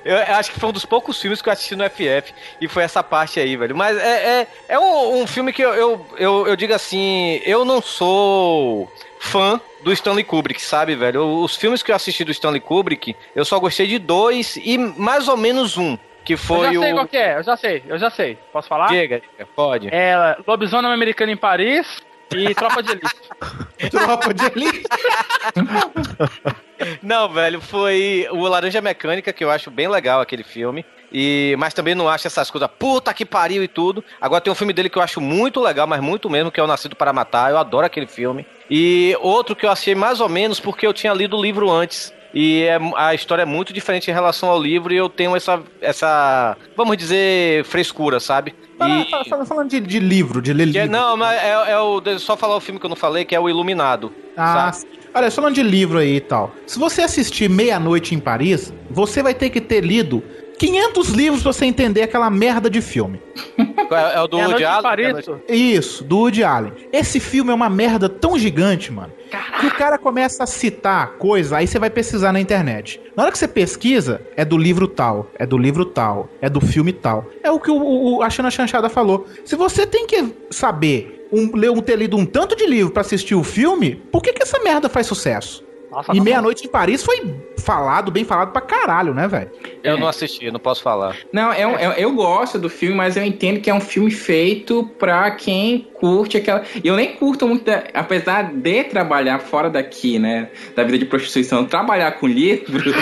Eu, eu acho que foi um dos poucos filmes que eu assisti no FF. E foi essa parte aí, velho. Mas é, é, é um, um filme que eu, eu, eu, eu digo assim: eu não sou fã do Stanley Kubrick, sabe, velho? Os filmes que eu assisti do Stanley Kubrick, eu só gostei de dois e mais ou menos um. Que
Eu
foi
já sei
o.
qual que é, eu já sei, eu já sei. Posso falar?
Diga, diga, pode.
É Lobisomem Americano em Paris e Tropa de Elite.
Tropa de elite.
Não, velho, foi o Laranja Mecânica, que eu acho bem legal aquele filme. E, mas também não acho essas coisas, puta que pariu e tudo. Agora tem um filme dele que eu acho muito legal, mas muito mesmo, que é o Nascido para Matar. Eu adoro aquele filme. E outro que eu achei mais ou menos porque eu tinha lido o livro antes. E é- a história é muito diferente em relação ao livro e eu tenho essa, essa vamos dizer, frescura, sabe? E-
fala- fala- Falando de, de livro, de ler
que é-
livro.
não, mas é, é o. Só falar o filme que eu não falei, que é o Iluminado.
Ah,
sabe?
olha, falando de livro aí e tal. Se você assistir Meia-Noite em Paris, você vai ter que ter lido 500 livros pra você entender aquela merda de filme.
É, é o do
É
Woody Allen, é a noite-
Isso, do Woody Allen. Esse filme é uma merda tão gigante, mano, que o cara começa a citar coisa, aí você vai pesquisar na internet. Na hora que você pesquisa, é do livro tal, é do livro tal, é do filme tal. É o que o, o, a Xana Chanchada falou. Se você tem que saber, um, ler um, ter lido um tanto de livro pra assistir o filme, por que que essa merda faz sucesso?
Nossa,
E
não.
Meia-Noite em Paris foi falado, bem falado pra caralho, né, velho?
Eu não assisti, não posso falar.
Não, é um- é- eu gosto do filme, mas eu entendo que é um filme feito pra quem curte aquela. Eu nem curto muito, da- apesar de trabalhar fora daqui, né? Da vida de prostituição, trabalhar com livro.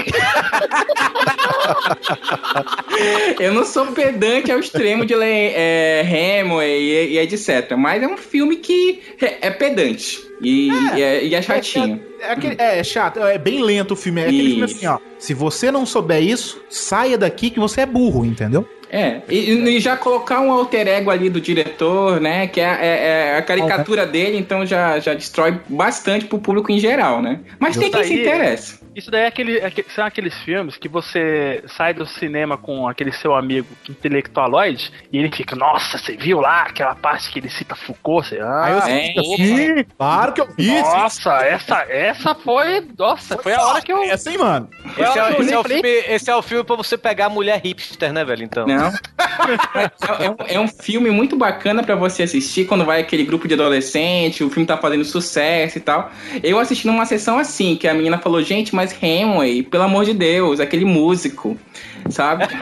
eu não sou pedante ao extremo de ler é, Hemingway e, e etc. Mas é um filme que é, é pedante. E e é, e é chatinho.
É, aquele- é chato, é bem lento o filme. É aquele filme
Isso.
assim, ó. Se você não souber isso, saia daqui que você é burro, entendeu?
É, e, e já colocar um alter ego ali do diretor, né? Que é, é- é a caricatura dele, então já, já destrói bastante pro público em geral, né? Mas tem
Isso
quem se
aí-
interessa.
Isso daí é aquele, é aquele- são aqueles filmes que você sai do cinema com aquele seu amigo intelectualoide e ele fica, nossa, você viu lá aquela parte que ele cita Foucault? Você, ah,
Aí eu
é,
assim, claro que eu vi. sim.
nossa, essa, essa foi. Nossa, foi a hora que eu.
Essa, hein, mano?
Esse é, esse, é o filme, esse é o filme pra você pegar a mulher hipster, né, velho? Então.
Não. É, é um, é um filme muito bacana pra você assistir quando vai aquele grupo de adolescente, o filme tá fazendo sucesso e tal. Eu assisti numa sessão assim, que a menina falou, gente, mas Hemingway, pelo amor de Deus, aquele músico, sabe?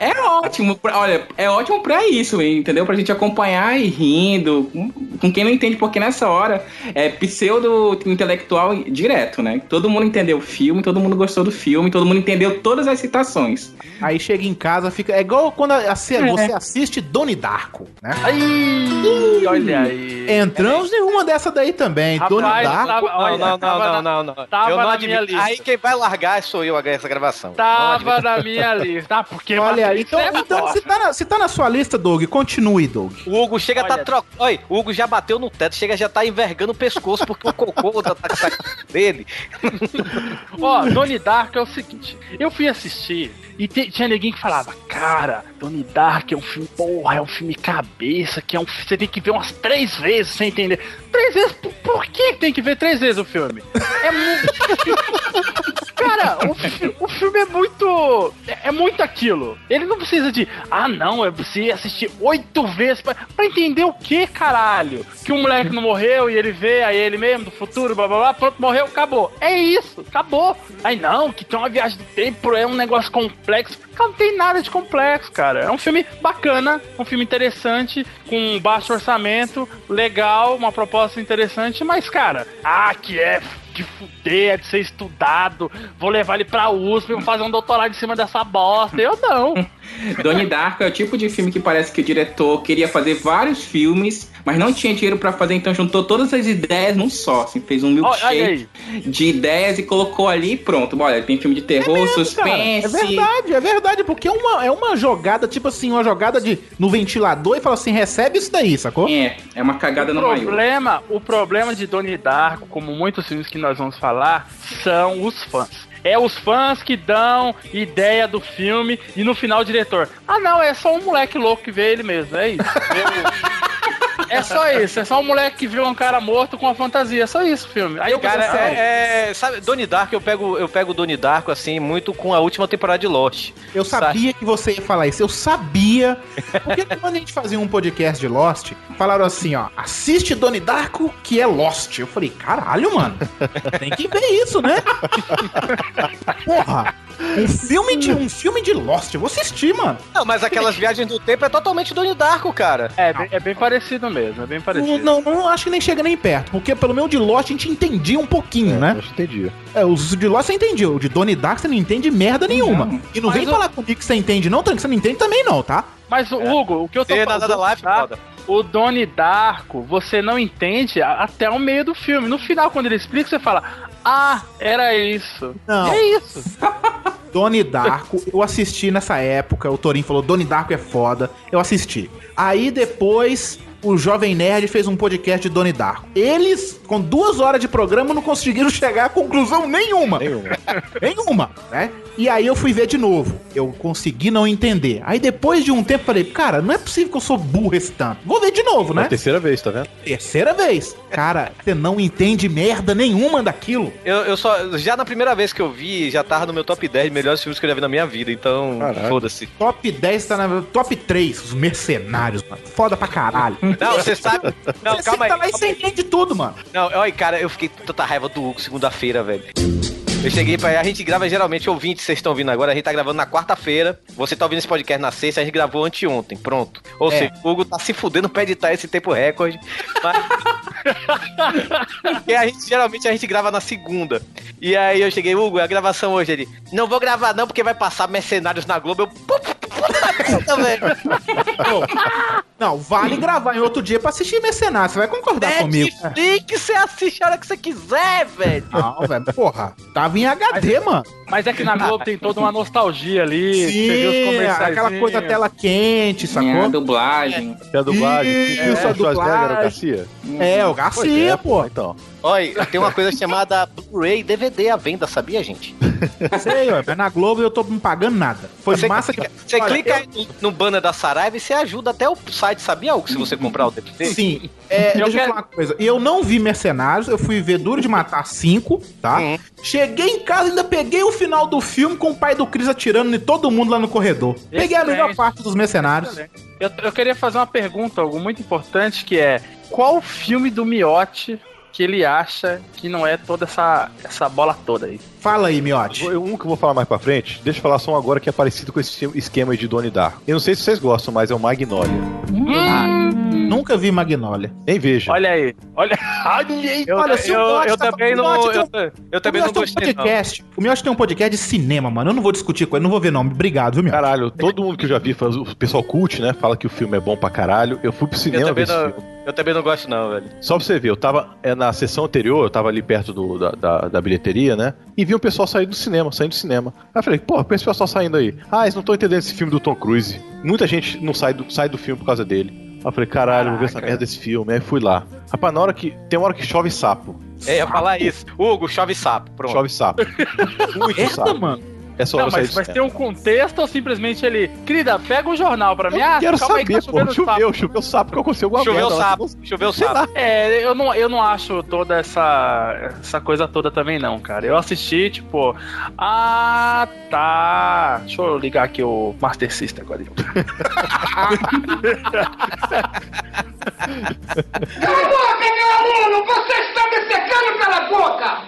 é ótimo, pra- olha, é ótimo pra isso, entendeu? Pra gente acompanhar e rindo, com- com quem não entende, porque nessa hora é pseudo-intelectual direto, né? Todo mundo entendeu o filme, todo mundo gostou do filme, todo mundo entendeu todas as citações.
Aí chega em casa, fica. É igual quando a- a-
É.
você assiste Doni Darko, né?
Ai, olha aí.
Entramos em uma dessa daí também. Doni
Rapaz,
Darko.
tava-
Não,
olha,
não, não,
tava
não,
na-
não, não.
tava
Eu não
na
admito.
minha lista.
Aí quem vai largar sou eu essa gravação.
Tava na minha lista, tá? Porque
Olha,
Matrix
então,
é
então se, tá na, se tá na sua lista, Doug, continue, Doug.
O Hugo chega a tá
Olha.
trocando. Oi, o Hugo já bateu no teto, chega já tá envergando o pescoço porque o cocô tá, tá saindo dele.
Ó, Donnie Dark é o seguinte: eu fui assistir e te- tinha ninguém que falava, cara, Donnie Dark é um filme, porra, é um filme cabeça, que é um você tem que ver umas três vezes sem entender. Três vezes? Por, por que tem que ver três vezes o filme? É muito. Cara, o, o filme é muito. É, é muito aquilo. Ele não precisa de. Ah, não, é você assistir oito vezes pra, pra entender o que, caralho? Que um moleque não morreu e ele vê aí ele mesmo do futuro, blá blá blá, pronto, morreu, acabou. É isso, acabou. Aí não, que tem uma viagem do tempo, é um negócio complexo. Cara, não tem nada de complexo, cara. É um filme bacana, um filme interessante, com baixo orçamento, legal, uma proposta interessante, mas, cara, ah, que é de fuder, é de ser estudado. Vou levar ele pra USP, vou fazer um doutorado em cima dessa bosta. Eu não.
Donnie Darko é o tipo de filme que parece que o diretor queria fazer vários filmes, mas não tinha dinheiro pra fazer, então juntou todas as ideias num só. Assim, fez um milkshake de ideias e colocou ali e pronto. Olha, tem filme de terror,
Cara,
suspense.
é verdade, é verdade, porque é uma, é uma jogada, tipo assim, uma jogada de no ventilador e fala assim, recebe isso daí, sacou?
É, é uma cagada
O
no maior.
problema, o problema de Donnie Darko, como muitos filmes que nós vamos falar, são os fãs. É os fãs que dão ideia do filme e no final o diretor. Ah, não, é só um moleque louco que vê ele mesmo, é isso. É só isso, é só um moleque que viu um cara morto com uma fantasia, é só isso o filme. Aí eu
Cara,
pensei,
é, é, sabe, Donnie Darko, eu pego, eu pego o Donnie Darko, assim, muito com a última temporada de Lost.
Eu sabia que você ia falar isso, eu sabia. Porque quando a gente fazia um podcast de Lost, falaram assim, ó, assiste Donnie Darko, que é Lost. Eu falei, caralho, mano, tem que ver isso, né? Porra, um filme de, um filme de Lost, eu vou assistir, mano.
Não, mas aquelas viagens do tempo é totalmente Donnie Darko, cara.
É, bem- é bem parecido mesmo, é bem
Não,
parecido.
não, não acho que nem chega nem perto, porque pelo menos o de Lost a gente entendia um pouquinho, né?
Acho que entendi.
É, os de Lost você entendia, o de Donnie Darko você não entende merda nenhuma. E não
Mas
vem
o-
falar comigo que você entende não, Tranco, você não entende também não, tá?
Mas, o Hugo, o que eu tô
nada da live,
tá?
foda.
O Donnie Darko, você não entende até o meio do filme. No final, quando ele explica, você fala: Ah, era isso.
Não.
É isso.
Donnie Darko, eu assisti nessa época, o Torin falou, Donnie Darko é foda, eu assisti. Aí depois, o Jovem Nerd fez um podcast de Donnie Darko. Eles, com duas horas de programa, não conseguiram chegar a conclusão nenhuma.
Nenhuma.
Nenhuma, né? E aí eu fui ver de novo. Eu consegui não entender. Aí depois de um tempo, falei, cara, não é possível que eu sou burro esse tanto. Vou ver de novo, né?
terceira vez, tá vendo?
Terceira vez. Cara, você não entende merda nenhuma daquilo.
Eu, eu só. Já na primeira vez que eu vi, já tava no meu top 10 de melhores filmes que eu já vi na minha vida, então. Foda-se.
Top 10 tá na top 3, os mercenários, mano. Foda pra caralho.
Não, você sabe. Não,
você
calma aí.
tá lá e
calma
você
aí.
entende tudo, mano.
Não, olha, cara, eu fiquei com tanta raiva do Hugo segunda-feira, velho. Eu cheguei pra. A gente grava geralmente ouvinte, vocês estão ouvindo agora. A gente tá gravando na quarta-feira. Você tá ouvindo esse podcast na sexta, a gente gravou anteontem. Pronto. Ou
É.
seja, o Hugo tá se fudendo pra editar esse tempo recorde. Mas... Porque a gente, geralmente a gente grava na segunda. E aí eu cheguei, Hugo, a gravação hoje. Ele, não vou gravar não, porque vai passar mercenários na Globo. Eu, velho.
Não, vale gravar em outro dia pra assistir mercenário. Você vai concordar comigo.
Netflix, você assiste a hora que você quiser, velho.
Não, velho, porra. Tava em HD, mano.
Mas é que na Globo tem toda uma nostalgia ali. você vê os
Sim, aquela coisa tela quente,
É, a
sacou?
dublagem.
É a dublagem.
Isso,
é,
a dublagem.
o Garcia.
É, o Garcia, pô.
Então.
Olha, tem uma coisa chamada Blu-ray DVD à venda, sabia, gente?
Sei, ó, mas na Globo eu tô não pagando nada. Foi
Você
massa que.
você
Olha,
clica aí no, banner da Saraiva e você ajuda até o site, sabia, Hugo, se você comprar o DVD?
Sim, é, deixa eu
quero-
falar uma coisa. Eu não vi Mercenários, eu fui ver Duro de Matar 5, tá?
Uhum.
Cheguei em casa e ainda peguei o final do filme com o pai do Chris atirando em todo mundo lá no corredor. Peguei a
Excelente.
melhor parte dos Mercenários.
Eu, eu queria fazer uma pergunta, algo muito importante, que é qual filme do Miotti que ele acha que não é toda essa, essa bola toda aí?
Fala aí, Miotti.
Eu- Um que eu vou falar mais pra frente, deixa eu falar só um agora que é parecido com esse esquema de Donnie Darko. Eu não sei se vocês gostam, mas é o Magnolia.
Nunca vi Magnolia.
Nem veja.
Olha aí, olha, olha aí.
Eu,
Olha, se
eu, eu
tá-
também não.
Miotti
Eu,
tem
eu também não
tem um
gostei, não.
podcast. O Miotti tem um podcast de cinema, mano. Eu não vou discutir com ele, não vou ver nome. Obrigado, viu, Miotti?
Caralho, todo mundo que eu já vi, faz- o pessoal cult, né? Fala que o filme é bom pra caralho. Eu fui pro
Eu
cinema ver
também,
esse
não,
filme.
eu também não gosto, não, velho.
Só pra você ver, eu tava é, na sessão anterior, eu tava ali perto do, da, da, da bilheteria, né? E vi o pessoal sair do cinema, saindo do cinema. Aí eu falei, pô, esse pessoal saindo aí. Ah, eles não estão entendendo esse filme do Tom Cruise. Muita gente não sai do, sai do filme por causa dele. Aí eu falei, caralho, vou ver essa merda desse filme. Aí fui lá. Rapaz, na hora que. Tem uma hora que chove sapo.
É, eu ia falar isso. Hugo, chove sapo. Pronto.
Chove sapo. Muito
Merda,
sapo.
mano.
Essa hora
Não, mas, tem um contexto ou simplesmente ele. Querida, pega um jornal pra mim.
Eu
ah,
quero
calma aí que
saber,
tá
pô.
chovendo
Choveu,
sapo.
choveu sapo que aconteceu alguma
Choveu
merda.
sapo. Choveu
Sei
sapo.
lá.
É, eu não, eu não acho toda essa, essa coisa toda também, não, cara. Eu assisti, tipo, ah, tá. Deixa eu ligar aqui o Master System agora.
Cala a boca, meu aluno! Você está me secando pela boca!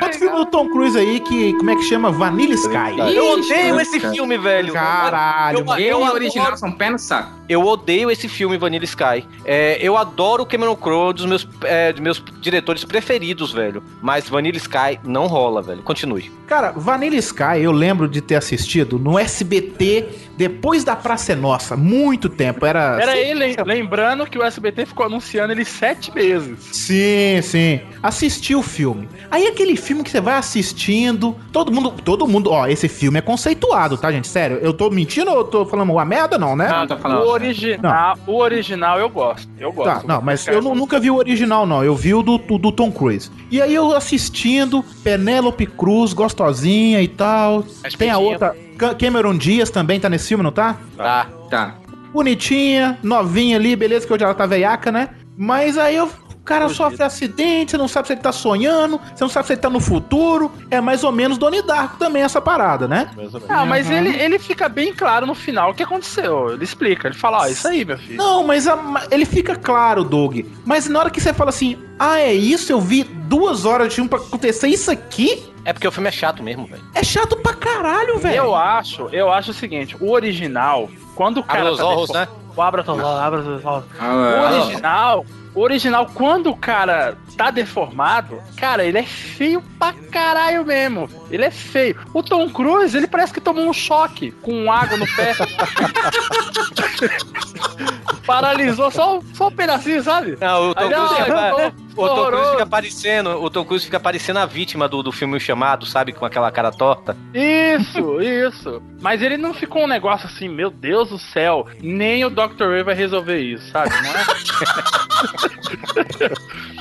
Todo filme do Tom Cruise aí que, como é que chama? Vanilla Sky.
Eu odeio esse filme, velho.
Caralho,
eu, eu
e
adoro-
original são pé no saco.
Eu odeio esse filme Vanilla Sky. É, eu adoro o Cameron Crowe, dos meus, é, dos meus diretores preferidos, velho. Mas Vanilla Sky não rola, velho. Continue.
Cara, Vanilla Sky eu lembro de ter assistido no SBT depois da Praça é Nossa, muito tempo. Era.
Era ele, lembrando que o SBT ficou anunciando ele sete meses.
Sim, sim. Assisti o filme. Aí aquele filme que você vai assistindo, todo mundo, todo mundo, ó, esse filme é conceituado, tá, gente? Sério, eu tô mentindo ou eu tô falando uma merda, não, né?
Não, tô falando.
O original, o original eu gosto. Eu gosto.
Tá, não, mas eu nu- nunca vi o original, não. Eu vi o do, do, Tom Cruise. E aí eu assistindo, Penélope Cruz, gostosinha e tal. Tem a outra. Ca- Cameron Dias também tá nesse filme, não tá?
Tá.
Tá.
Bonitinha, novinha ali, beleza, que hoje ela tá veiaca, né? Mas aí eu. O cara sofre acidente, você não sabe se ele tá sonhando, você não sabe se ele tá no futuro. É mais ou menos Donnie Darko também essa parada, né?
Ah, mas ele, ele fica bem claro no final o que aconteceu. Ele explica, ele fala, ó, isso aí, meu filho.
Não, mas a- ele fica claro, Doug. Mas na hora que você fala assim, ah, é isso, eu vi duas horas de filme pra acontecer isso aqui,
É porque o filme é chato mesmo, velho.
é chato pra caralho, velho.
Eu acho, eu acho o seguinte, o original, quando o cara
Abre os
tá
olhos, né?
O abra os olhos, abra os olhos. O
Ah,
original, o original, quando o cara tá deformado, cara, ele é feio pra caralho mesmo. Ele é feio. O Tom Cruise, ele parece que tomou um choque com água no pé. Paralisou só, só um pedacinho, sabe?
Não, o Tom
Aí, não,
Cruise, fica, o Tom Cruise fica parecendo, o Tom Cruise fica parecendo a vítima do, do filme O Chamado, sabe, com aquela cara torta.
Isso, isso. Mas ele não ficou um negócio assim, meu Deus do céu, nem o Dr. Ray vai resolver isso, sabe? Não é?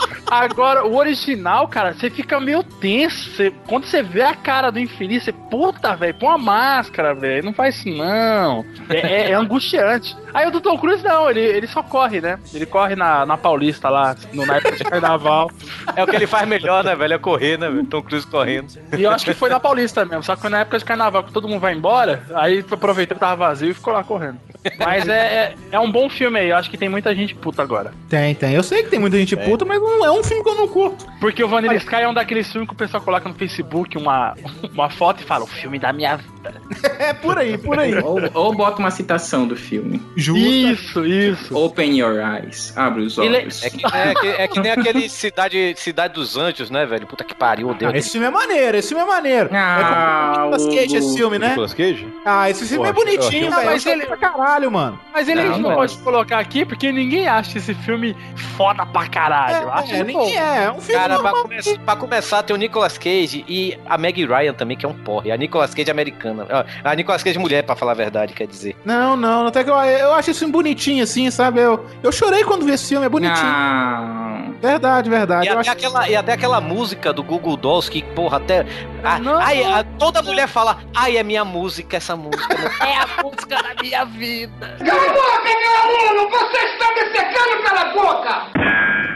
Agora, o original, cara, você fica meio tenso. você- quando você vê a cara do infeliz, você, puta, velho, põe uma máscara, velho. Não faz isso, não. É, é- é angustiante. Aí o do Tom Cruise, não, ele, ele só corre, né? Ele corre na, na Paulista lá, no, na época de carnaval.
É o que ele faz melhor, né, velho? É correr, né, velho? Tom Cruise correndo.
E eu acho que foi na Paulista mesmo, só que foi na época de carnaval que todo mundo vai embora, aí aproveitou que tava vazio e ficou lá correndo. Mas é, é, é um bom filme aí, eu acho que tem muita gente puta agora.
Tem, tem. Eu sei que tem muita gente puta, mas não é um filme que eu não curto.
Porque o Vanilla Sky é um daqueles filmes que o pessoal coloca no Facebook uma, uma foto e fala, o filme da minha vida.
É por aí, por aí.
Ou, ou bota uma citação do filme.
Isso, isso.
Open your eyes. Abre os
Ele-
olhos.
É que, é, que, é que nem aquele Cidade, Cidade dos Anjos, né, velho? Puta que pariu, odeio.
Ah, esse filme é maneiro, esse filme é maneiro.
Ah,
é com o Nicolas Cage esse filme, né?
Nicolas Cage?
Ah, esse filme
Pô,
é bonitinho, velho.
mas ele-
ele pra caralho, mano.
Mas ele a
Não,
gente não
não.
pode colocar aqui porque ninguém acha esse filme foda pra caralho. Eu acho
É,
ele
ninguém
bom.
é. É um filme
Cara, pra, come- pra começar, tem o Nicolas Cage e a Meg Ryan também, que é um porre. A Nicolas Cage americana. A Nicolas Cage mulher, pra falar a verdade, quer dizer.
Não, não, até que eu, eu acho esse filme bonitinho, assim, sabe? Eu, eu chorei quando vi esse filme, é bonitinho.
Ah,
Verdade, verdade.
E
Eu
até,
acho...
aquela, e até aquela música do Google Dolls que, porra, até. a-
Não.
ai, a- toda mulher fala, ai, é minha música, essa música.
É a música da minha vida.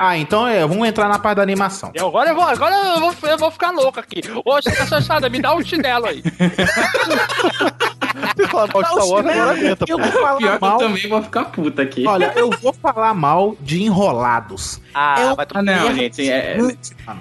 Ah, então é, vamos entrar na parte da animação.
Eu- Agora eu vou, agora eu vou, eu vou ficar louco aqui. Ô, Chanchada, me dá um chinelo aí.
Você fala mal de Star Wars, agora aguenta,
Eu vou falar
pior que eu
mal.
também vou ficar puta aqui.
Olha, eu vou falar mal de Enrolados.
Ah,
É um-
vai
Ah,
tomar.
não, gente. é-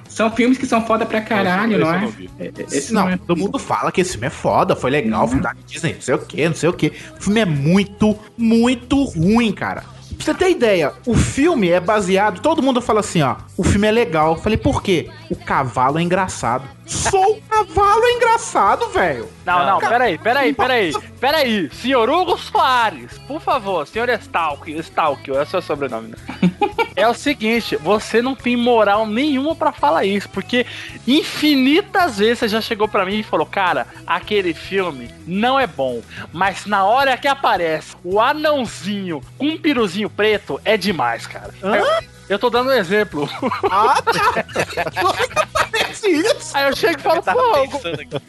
são filmes que são foda pra caralho, não é?
não.
É- é- Esse
não,
não, é.
todo mundo fala que esse filme é foda, foi legal, filme da Disney, não sei o que, não sei o que. O filme é muito, muito ruim, cara. Pra você ter ideia, o filme é baseado. Todo mundo fala assim, ó. O filme é legal. Eu falei, por quê? O cavalo é engraçado. Só o cavalo engraçado, velho.
Não, não, peraí, peraí, peraí. Peraí, senhor Hugo Soares, por favor, senhor Stalk, Stalk, esse é o sobrenome, né? É o seguinte, você não tem moral nenhuma pra falar isso, porque infinitas vezes você já chegou pra mim e falou, cara, aquele filme não é bom, mas na hora que aparece o anãozinho com um piruzinho preto, é demais, cara. Eu, eu tô dando um exemplo.
Ah, tá. É isso?
Aí eu chego e falo, pô,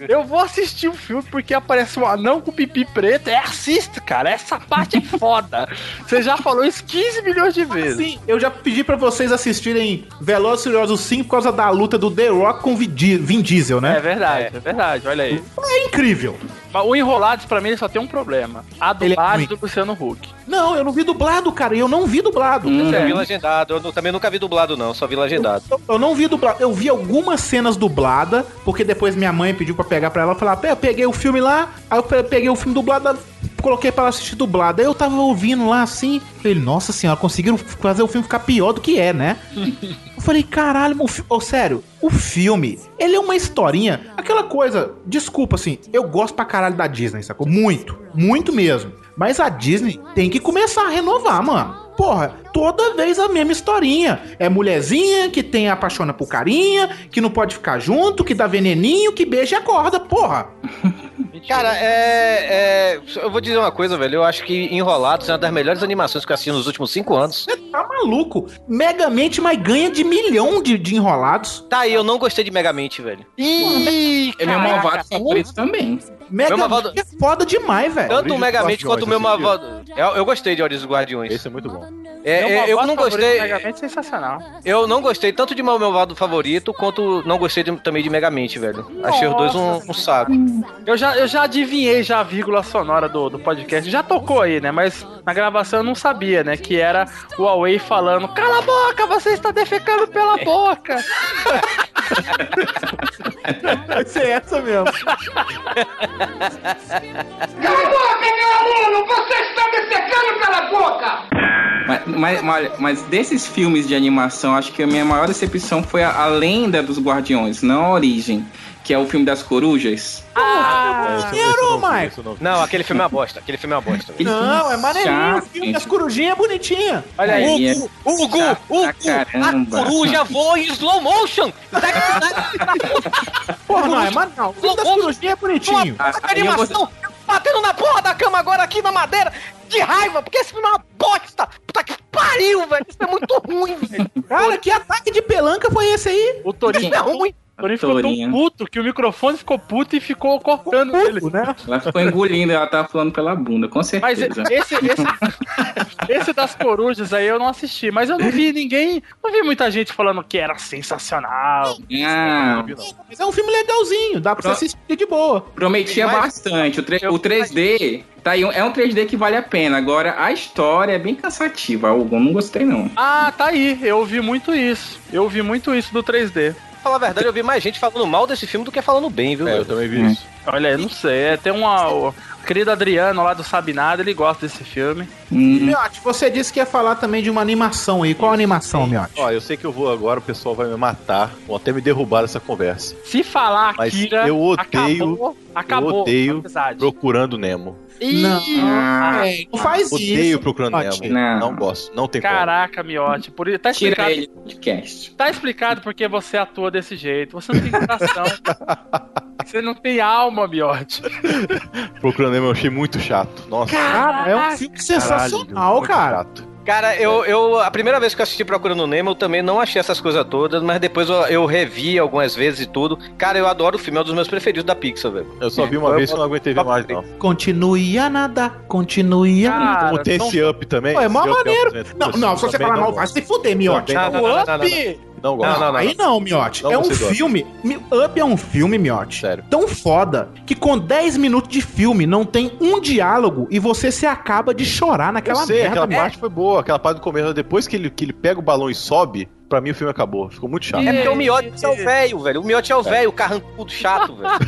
eu vou assistir o filme porque aparece um anão com pipi preto. É, assista, cara. Essa parte é foda. Você já falou isso 15 milhões de vezes.
Sim, eu já pedi pra vocês assistirem Velozes e Furiosos 5 por causa da luta do The Rock com Vin Di- Vin Diesel,
É
né?
verdade, é. verdade. Olha aí.
É incrível.
Mas O Enrolados, pra mim, ele só tem um problema. A
é
dublagem
ruim.
do Luciano Huck.
Não, eu não vi dublado, cara. Eu não vi dublado.
Hum.
Eu vi legendado. Eu também nunca vi dublado, não. Só vi legendado.
Eu, eu não vi dublado. Eu vi algumas cenas dubladas, porque depois minha mãe pediu pra pegar pra ela. Falar, "Pé, eu peguei o filme lá, aí eu pe- peguei o filme dublado, coloquei pra ela assistir dublado. Aí eu tava ouvindo lá assim. Falei, nossa senhora, conseguiram fazer o filme ficar pior do que é, né? Eu falei, caralho, o fi- ô, sério, o filme, ele é uma historinha, aquela coisa, desculpa assim, eu gosto pra caralho da Disney, sacou? Muito, muito mesmo. Mas a Disney tem que começar a renovar, mano. Porra, toda vez a mesma historinha. É mulherzinha que tem apaixona por carinha, que não pode ficar junto, que dá veneninho, que beija e acorda, porra.
Cara, é, é- Eu vou dizer uma coisa, velho. Eu acho que Enrolados é uma das melhores animações que eu assisti nos últimos cinco anos.
Você tá maluco. Megamente, mas ganha de milhão de, de enrolados.
Tá aí, eu não gostei de Megamente, velho.
Ih,
É meu malvado favorito também.
Megamente
malvado-
é foda demais, velho.
Tanto o Megamente quanto o meu
Guardiões,
malvado. Eu, eu gostei de dos Guardiões.
Esse é muito bom.
É, é, eu
malvado
não gostei.
Megamente é sensacional.
Eu não gostei tanto de meu malvado favorito, quanto não gostei de- também de Megamente, velho. Achei os dois um, um saco.
Eu já, eu já adivinhei já a vírgula sonora do, do podcast. Já tocou aí, né? Mas na gravação eu não sabia, né? Que era o Huawei falando: Cala a boca, você está defecando pela boca.
Vai ser essa mesmo.
Mas, mas, mas- mas desses filmes de animação, acho que a minha maior decepção foi a, a Lenda dos Guardiões, não a Origem, que é o filme das corujas.
Ah,
eu não vi,
Mike.
não
aquele filme é uma bosta. Aquele filme é uma bosta.
Não, é maneirinho. O filme das corujinhas é bonitinha.
Olha aí.
É
Hugo, Hugo,
chato
Hugo, a coruja voa em slow motion.
Porra, não, é mas não. O filme das corujinhas é bonitinho.
Ah, aí eu vou-
animação batendo na porra da cama agora aqui na madeira de raiva, porque esse filme é uma bosta. Pariu, velho. Isso é muito ruim, velho.
Cara, que ataque de pelanca foi esse aí?
O Torinho,
Isso é ruim.
Torinho ficou tão puto que o microfone ficou puto e ficou cortando ele.
Puto, né?
Ela ficou engolindo, ela tava falando pela bunda, com
Mas
certeza.
esse, esse, esse das corujas aí eu não assisti, mas eu não vi ninguém, não vi muita gente falando que era sensacional.
Ah,
Mas é um filme legalzinho, dá pra você
Não.
assistir de boa.
prometia
Mas-
bastante. O, tre- o 3D, tá aí, é um 3D que vale a pena. Agora, a história é bem cansativa. Hugo, não gostei não.
Ah, tá aí, eu ouvi muito isso. Eu ouvi muito isso do 3D.
Falar a verdade, eu vi mais gente falando mal desse filme do que falando bem, viu?
É, eu também vi isso.
Olha, eu não sei, é, tem uma. O querido Adriano lá do Sabe Nada, ele gosta desse filme.
Hum,
Miote, você disse que ia falar também de uma animação aí. Qual animação, Miote?
Ó, eu sei que eu vou agora, o pessoal vai me matar, vão até me derrubar dessa conversa.
Se falar
Mas
Akira,
eu odeio-
acabou, acabou
eu odeio
a amizade.
Procurando Nemo.
Ih,
É, não faz
Odeio
isso.
Procurando
Miote.
Nemo.
Não.
Não gosto, não tem como.
Caraca, Miote, por tá
tira
explicado,
ele do podcast.
tá explicado porque você atua desse jeito. Você não tem coração. você não tem alma, Miote.
Procurando Nemo eu achei muito chato. Nossa.
Cara, é um filme sensacional, cara.
chato.
Cara, eu, eu. A primeira vez que eu assisti Procurando Nemo, eu também não achei essas coisas todas, mas depois eu, eu revi algumas vezes e tudo. Cara, eu adoro o filme, é um dos meus preferidos da Pixar, velho.
Eu só vi uma
Eu-
vez eu não aguentei ver mais, não.
Continue a nadar, continue a nadar.
Como tem esse up também?
Pô, é mó
up
maneiro.
Aventuras,
Não, não, se você falar mal, vai se fuder, Miote.
Também
Não, não, não, não, não.
Up!
Não gosto.
Não, não, não.
Aí não, Miote.
Não
é um
Up.
filme. Up é um filme, Miote.
Sério.
Tão foda que com 10 minutos de filme não tem um diálogo e você se acaba de chorar
Eu
naquela
sei,
merda.
aquela
Miote.
parte foi boa, aquela parte do começo. Depois que ele, que ele pega o balão e sobe, pra mim o filme acabou. Ficou muito chato.
É porque o Miotti é o velho, velho. O Miotti é o velho, o carrancudo chato, velho.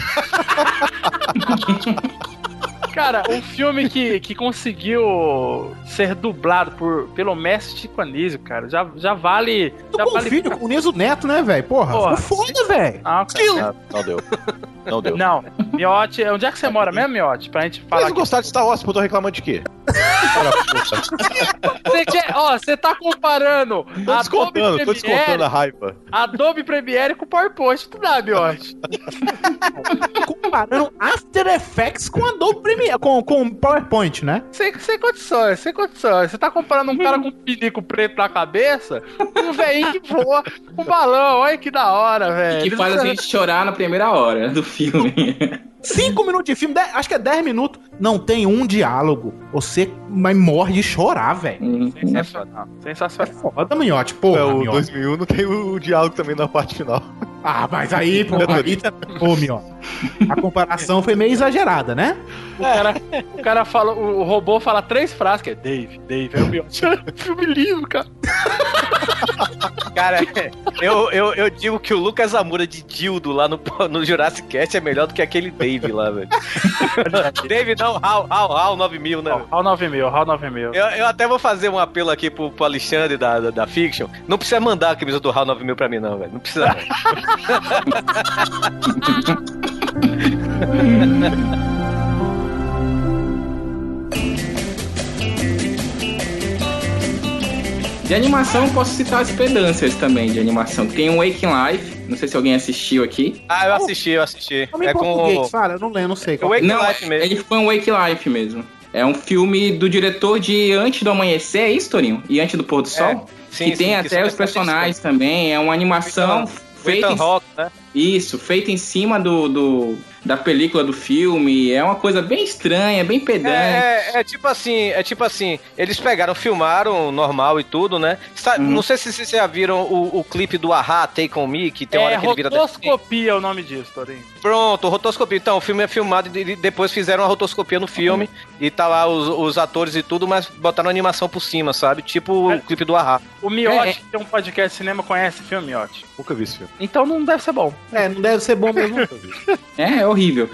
Cara, um filme que, que conseguiu ser dublado por, pelo mestre Chico Anísio, cara, já, já vale.
Tu
Já
com o
vale
filho, com o Niso Neto, né, velho? Porra,
Porra.
foda, velho.
Ah, cara.
Ah, não deu. Não deu.
Não, Miote, onde é que você mora mesmo, Miote? Pra gente falar
não
aqui.
gostaram de Star Wars, pô, tô reclamando de quê?
Você quer, ó, você tá comparando
Tô descontando, tô descontando a raiva.
Adobe Premiere com PowerPoint, tu dá, Miote.
Comparando After Effects com Adobe Premiere, com, com PowerPoint, né?
Sem, sem condições, sem condições. Você tá comparando um cara com um pinico preto na cabeça com um velhinho que voa com balão. Olha que da hora, velho.
Que faz a gente chorar na primeira hora do filme.
Cinco minutos de filme, dez- acho que é 10 minutos. Não tem um diálogo. Você mas morre de chorar, velho.
Hum,
Sensacional,
É
sensacional.
foda, Minhote. Porra,
é, o
Minhote.
2001 não tem o diálogo também na parte final.
Ah, mas aí, pô, aí tá... Ô, meu, a comparação foi meio exagerada, né?
O cara, o cara fala, o robô fala três frases, que é Dave, Dave, é o Miotti. Filme lindo, cara.
Cara, eu, eu, eu digo que o Lucas Amura de Dildo lá no, no Jurassic Cast é melhor do que aquele Dave lá, velho. Dave não, Hal, Hal, Hal 9000, né? velho?
HAL 9000, HAL 9000.
Eu, eu até vou fazer um apelo aqui pro, pro Alexandre da, da, da Fiction. Não precisa mandar a camisa do HAL 9000 pra mim, não, velho. Não precisa. não.
De animação, eu posso citar as pedâncias também de animação. Tem um Waking Life, não sei se alguém assistiu aqui.
Ah, eu assisti, eu assisti.
Como
É com.
fala, eu não lembro, não sei. Qual...
Wake
não,
Life mesmo.
ele foi um Wake Life mesmo. É um filme do diretor de Antes do Amanhecer, é isso, Torinho? E Antes do Pôr do Sol?
sim,
que tem
sim, que
até os personagens também. É uma animação feita
Ethan
em,
Hawke, né?
isso, feita em cima do, do- da película do filme. É uma coisa bem estranha, bem pedante.
É, é, é tipo assim, é tipo assim, eles pegaram, filmaram normal e tudo, né? Sa-
Uhum.
Não sei se vocês já viram o, o clipe do Ahá, Take On Me, que tem uma
É
hora que ele vira...
rotoscopia é o nome disso, Torinho.
Pronto, rotoscopia. Então, o filme é filmado e depois fizeram uma rotoscopia no filme e tá lá os, os atores e tudo, mas botaram animação por cima, sabe? Tipo
É.
o clipe do Ahá.
O Miotti,
É,
que tem um podcast de cinema, conhece o filme, Miotti?
Nunca vi esse filme.
Então não deve ser bom.
É, não deve ser bom mesmo.
É, é horrível.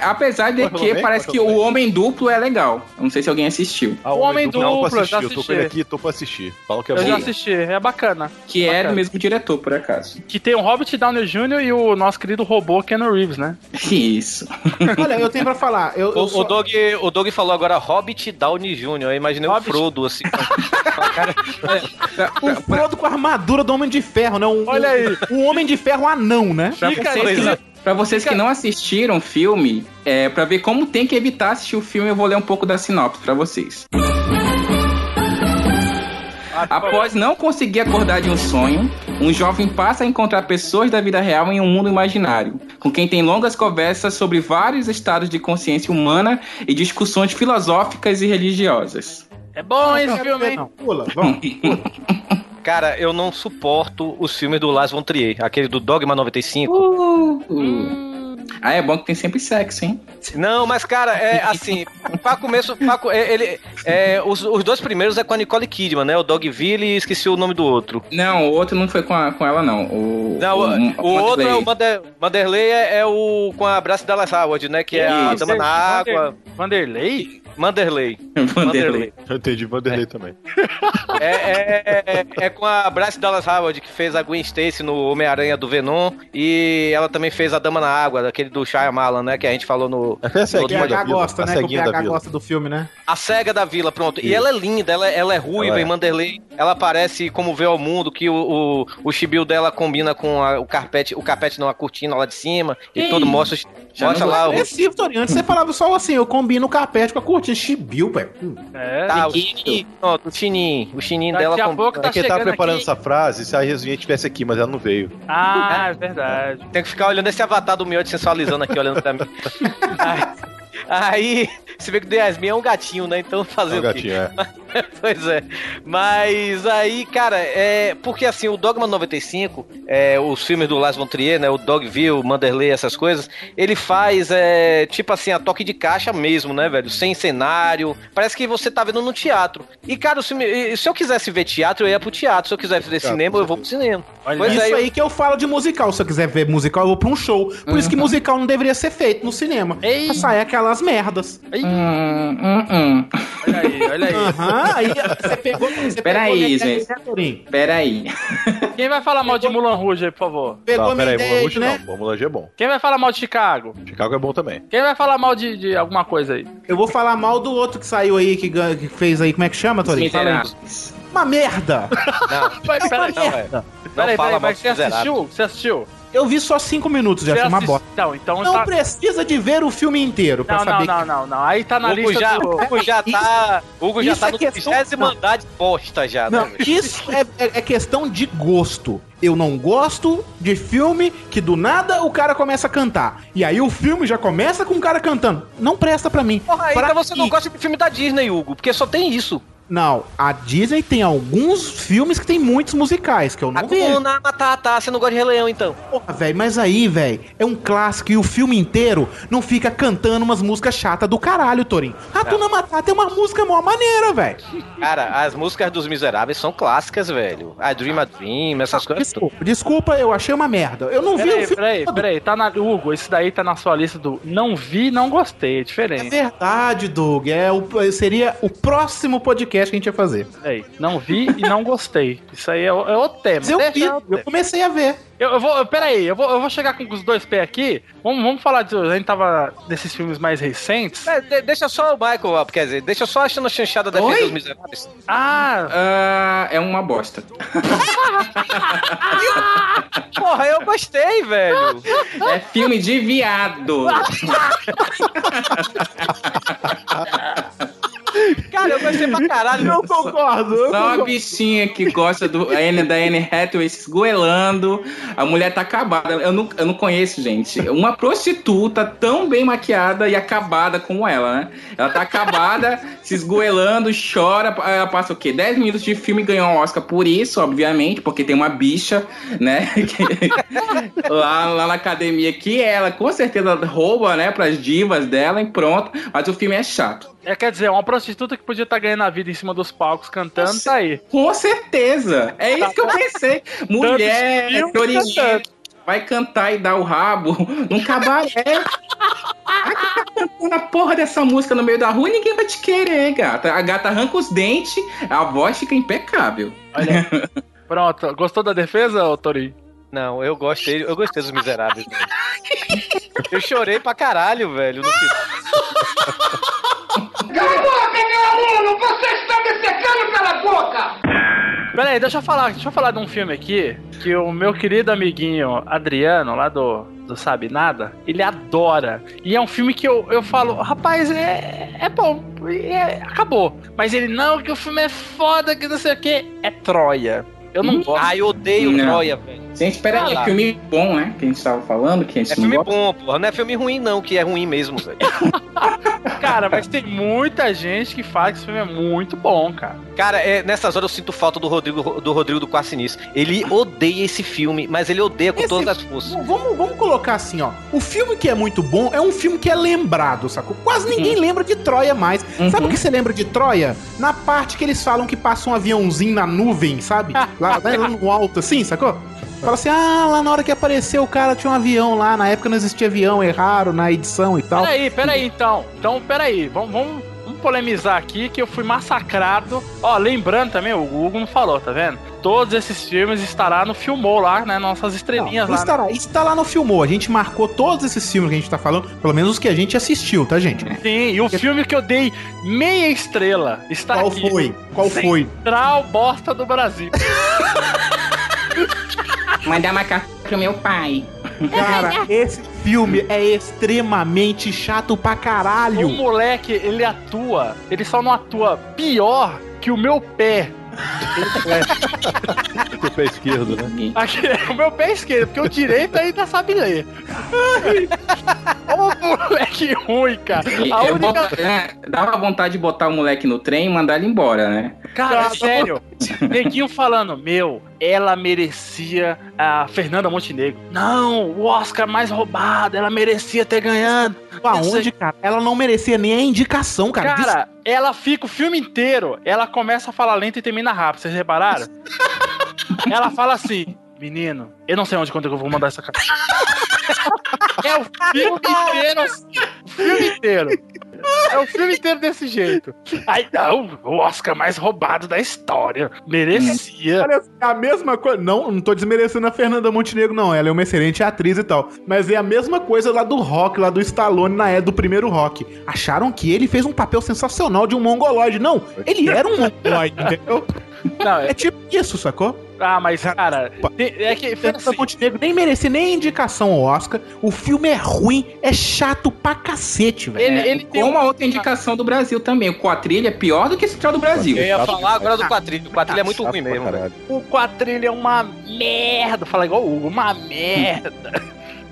Apesar de que
bem,
parece que o. Homem Duplo é legal. Eu não sei se alguém assistiu.
Ah,
O Homem
Duplo, não,
Duplo, já
Eu tô com
assisti.
ele aqui, tô pra assistir. Falam que é
Eu
bom.
já assisti, é bacana.
Que é
Bacana.
do mesmo diretor, por acaso.
Que tem o Robert Downey Jr. e o nosso querido robô Keanu Reeves, né?
Isso.
Olha, eu tenho pra falar. Eu, eu
O,
só-
o, Doug, o Doug falou agora Hobbit Downey Jr. Eu imaginei
Hobbit.
o Frodo, assim.
O Frodo com a armadura do Homem de Ferro, né? Um,
Olha aí.
Um Homem de Ferro anão, né?
Fica aí.
Pra vocês que não assistiram o filme, é, pra ver como tem que evitar assistir o filme, eu vou ler um pouco da sinopse pra vocês. Após não conseguir acordar de um sonho, um jovem passa a encontrar pessoas da vida real em um mundo imaginário, com quem tem longas conversas sobre vários estados de consciência humana e discussões filosóficas e religiosas.
É bom esse
Não,
filme, hein?
não, pula, vamos.
Cara, eu não suporto os filmes do Lars von Trier. Aquele do Dogma 95.
Uh. Ah, é bom que tem sempre sexo, hein?
Não, mas cara, é assim, pra começo, pra, é, ele, é, os, os dois primeiros é com a Nicole Kidman, né? O Dogville e esqueci o nome do outro.
Não, o outro não foi com, a- com ela, não. O,
Não, o, o
Wanderlei.
outro é o Mander, Manderley, é, é o com a Braça Dallas Howard, né? Que é a
Isso.
Dama na Água.
Vanderlei?
Manderley.
Wanderlei.
Eu entendi Vanderlei também.
É, é, é, é com a Bryce Dallas Howard, que fez a Gwen Stacy no Homem-Aranha do Venom. E ela também fez a Dama na Água, daquele do Shyamalan, né? Que a gente falou no...
É a ceguinha da vila.
gosta,
a
né? Que o
ceguinha da
PH
vila.
gosta do filme, né?
A Cega da Vila, pronto. E
Isso.
ela é linda, ela, ela é ruiva
Ela é.
em Manderley. Ela parece como vê ao mundo, que o, o, o chibio dela combina com a- o carpete, o carpete não, a cortina lá de cima. E
Ih,
tudo mostra,
já
mostra lá o...
Agressivo, Torinho. Antes você falava só assim, eu combino o carpete com a cortina. Chibiu, velho. Hum.
É.
Tá, o
Chiquinho.
chininho, pronto, o chininho. O chininho
Daqui
dela...
a
com-
pouco tá
É quem tava preparando
aqui.
essa frase se a Resuinha estivesse aqui, mas ela não veio.
Ah, é verdade.
Tem que ficar olhando esse avatar do Miotti sensualizando aqui, olhando pra mim. Aí, aí, você vê que o Yasmin é um gatinho, né? Então fazer
É
o
o
quê?
gatinho, é.
pois é. Mas aí, cara, é. Porque assim, o Dogma 95, é, os filmes do Lars von Trier, né? O Dogville, Manderley, essas coisas, ele faz, é, tipo assim, a toque de caixa mesmo, né, velho? Sem cenário. Parece que você tá vendo no teatro. E, cara, o filme, se eu quisesse ver teatro, eu ia pro teatro. Se eu quiser ver cinema, eu vou pro cinema.
Olha
Pois
isso
é, eu-
aí que eu falo de musical. Se eu quiser ver musical, eu vou pra um show. Por isso que musical não deveria ser feito no cinema.
Ei.
Pra sair aquelas merdas.
Hum, hum, hum.
Olha aí, olha aí.
Aham, aí você pegou. Você
Pera
pegou
aí,
minha
gente.
né, Torinho?
Pera aí.
Quem vai falar mal de Mulan Rouge aí, por favor?
Pegou
Não, peraí, Mulan
né?
não. Mulan é bom.
Quem vai falar mal de Chicago?
Chicago é bom também.
Quem vai falar mal de, de alguma coisa aí?
Eu vou falar mal do outro que saiu aí, que, que fez aí. Como é que chama, Torinho? Fala aí.
Miseráveis.
Uma merda!
Não,
Peraí, peraí,
não, é.
peraí,
Não
peraí,
fala mal
mas você assistiu? Você assistiu?
Eu vi só cinco minutos, já foi uma bosta.
Não, então
Não
tá...
precisa de ver o filme inteiro pra
Não, não,
saber
não, não, não. Aí tá na
Hugo
lista
já,
do...
Hugo já tá. Hugo já
Isso
tá
é
no
questão-
30
não.
andar de bosta já,
Não,
né?
isso é, é- é questão de gosto. Eu não gosto de filme que do nada o cara começa a cantar. E aí o filme já começa com o cara cantando. Não presta pra mim.
Porra,
Pra
então você não gosta de filme da Disney, Hugo, porque só tem isso.
Não, a Disney tem alguns filmes que tem muitos musicais, que eu não vejo.
Hakuna Matata, você não gosta de Rei Leão, então.
Porra, velho, mas aí, velho, é um clássico e o filme inteiro não fica cantando umas músicas chatas do caralho, Torinho. Hakuna Matata é uma música mó maneira, velho.
Cara, as músicas dos Miseráveis são clássicas, velho. A Dream a Dream, essas coisas.
Desculpa, desculpa, eu achei uma merda. Eu não vi o
Peraí,
filme.
peraí,
todo.
peraí, tá na. Hugo, esse daí tá na sua lista do não vi, não gostei. É
É
diferente.
verdade, Doug. É o, seria o próximo podcast que a gente ia fazer.
Peraí, não vi e não gostei. Isso aí é, o- é outro tema.
Mas eu
Deixa
vi,
eu-
eu comecei a ver.
Eu, eu vou, peraí, eu vou, eu vou chegar com os dois pés aqui. Vamos, vamos falar de. A gente tava desses filmes mais recentes.
É, de- deixa só o Michael, quer dizer, deixa só achando a chanchada da
Oi?
defesa dos miseráveis.
Ah,
Ah, é uma bosta.
Porra, eu gostei, velho.
É filme de viado.
Cara, eu gostei pra caralho.
Eu concordo. Eu
Só uma bichinha que gosta do da Anne Hathaway se esgoelando. A mulher tá acabada. Eu não, eu não conheço, gente. Uma prostituta tão bem maquiada e acabada como ela, né? Ela tá acabada, se esgoelando, chora. Ela passa o quê? 10 minutos de filme e ganhou um Oscar por isso, obviamente, porque tem uma bicha, né? lá, lá na academia que ela com certeza rouba, né, pras divas dela e pronto. Mas o filme é chato.
É, quer dizer, uma prostituta que podia estar ganhando a vida em cima dos palcos cantando, tá aí.
Com certeza. É isso que eu pensei. Mulher, florinha, vai cantar e dar o rabo num cabaré. Vai ficar cantando a porra dessa música no meio da rua e ninguém vai te querer, gata. A gata arranca os dentes, a voz fica impecável.
Pronto, gostou da defesa, ô Torinho?
Não, eu gostei, eu gostei dos miseráveis. Eu chorei pra caralho, velho. No filme.
Peraí, deixa eu falar, deixa eu falar de um filme aqui que o meu querido amiguinho Adriano, lá do, do Sabe Nada, ele adora. E é um filme que eu, eu falo, rapaz, é, é bom, é- acabou. Mas ele, não, que o filme é foda, que não sei o que. É Troia. Eu não gosto.
Ah, eu odeio
Não.
Troia, velho.
Gente, espera aí, é filme bom, né? Que a gente tava falando, que a gente
É
não
filme
gosta.
bom, porra. Não é filme ruim, não, que é ruim mesmo, velho.
Cara, mas tem muita gente que fala que esse filme é muito bom, cara.
Cara, é, nessas horas eu sinto falta do Rodrigo do Rodrigo do Quarcinis. Ele odeia esse filme, mas ele odeia com
Esse-
todas as forças.
Vamos, vamos colocar assim, ó. O filme que é muito bom é um filme que é lembrado, sacou? Quase ninguém lembra de Troia mais. Sabe o que você lembra de Troia? Na parte que eles falam que passa um aviãozinho na nuvem, sabe? Lá, lá no alto, assim, sacou? Fala assim, ah, lá na hora que apareceu o cara tinha um avião lá, na época não existia avião, erraram na edição e tal.
Peraí, peraí, então. Então, peraí, vamos, vamos, vamos polemizar aqui que eu fui massacrado. Ó, lembrando também, o Hugo não falou, tá vendo? Todos esses filmes estará no Filmou lá, né? Nossas estrelinhas
Não,
lá.
estará, está lá no Filmou. A gente marcou todos esses filmes que a gente tá falando, pelo menos os que a gente assistiu, tá, gente?
Sim, e o filme que eu dei meia estrela está
Qual
aqui.
foi? Qual foi?
Central Bosta do Brasil.
Mandar uma carta pro meu pai.
Cara, esse filme é extremamente chato pra
O
caralho.
moleque, ele atua, ele só não atua pior que o meu pé.
O pé esquerdo, né?
Aqui, o meu pé esquerdo, porque o direito ainda sabe ler. Ô moleque ruim, cara. A única.
bota- é, dava vontade de botar o moleque no trem e mandar ele embora, né?
Cara, é sério. Neguinho falando, meu, ela merecia a Fernanda Montenegro. Não, o Oscar mais roubado, ela merecia ter ganhado.
Aonde, cara? Ela não merecia nem a indicação, cara.
Cara, ela fica o filme inteiro, ela começa a falar lento e termina rápido, vocês repararam? ela fala assim, menino, eu não sei onde quando eu vou mandar essa cara. é o filme inteiro assim, o filme inteiro. É o filme inteiro desse jeito. Aí, não, o Oscar mais roubado da história. Merecia.
Olha, é a mesma coisa. Não, não tô desmerecendo a Fernanda Montenegro, não. Ela é uma excelente atriz e tal. Mas é a mesma coisa lá do Rock, lá do Stallone, na é do primeiro Rock. Acharam que ele fez um papel sensacional de um mongoloide. Não, ele era um mongoloide, entendeu?
Não, é,
É tipo isso, sacou?
Ah, mas, cara, é que.
Fernanda
assim,
Montenegro nem merecia nem indicação ao Oscar. O filme é ruim, é chato pra cacete, velho.
ele,
É,
ele tem
com
um-
uma outra indicação do Brasil também. O Quatrilha é pior do que esse Central do Brasil.
Eu ia falar agora do quadrilho. O quadrilho é muito ruim mesmo.
O quadrilho é uma merda. Fala igual o Hugo, uma merda.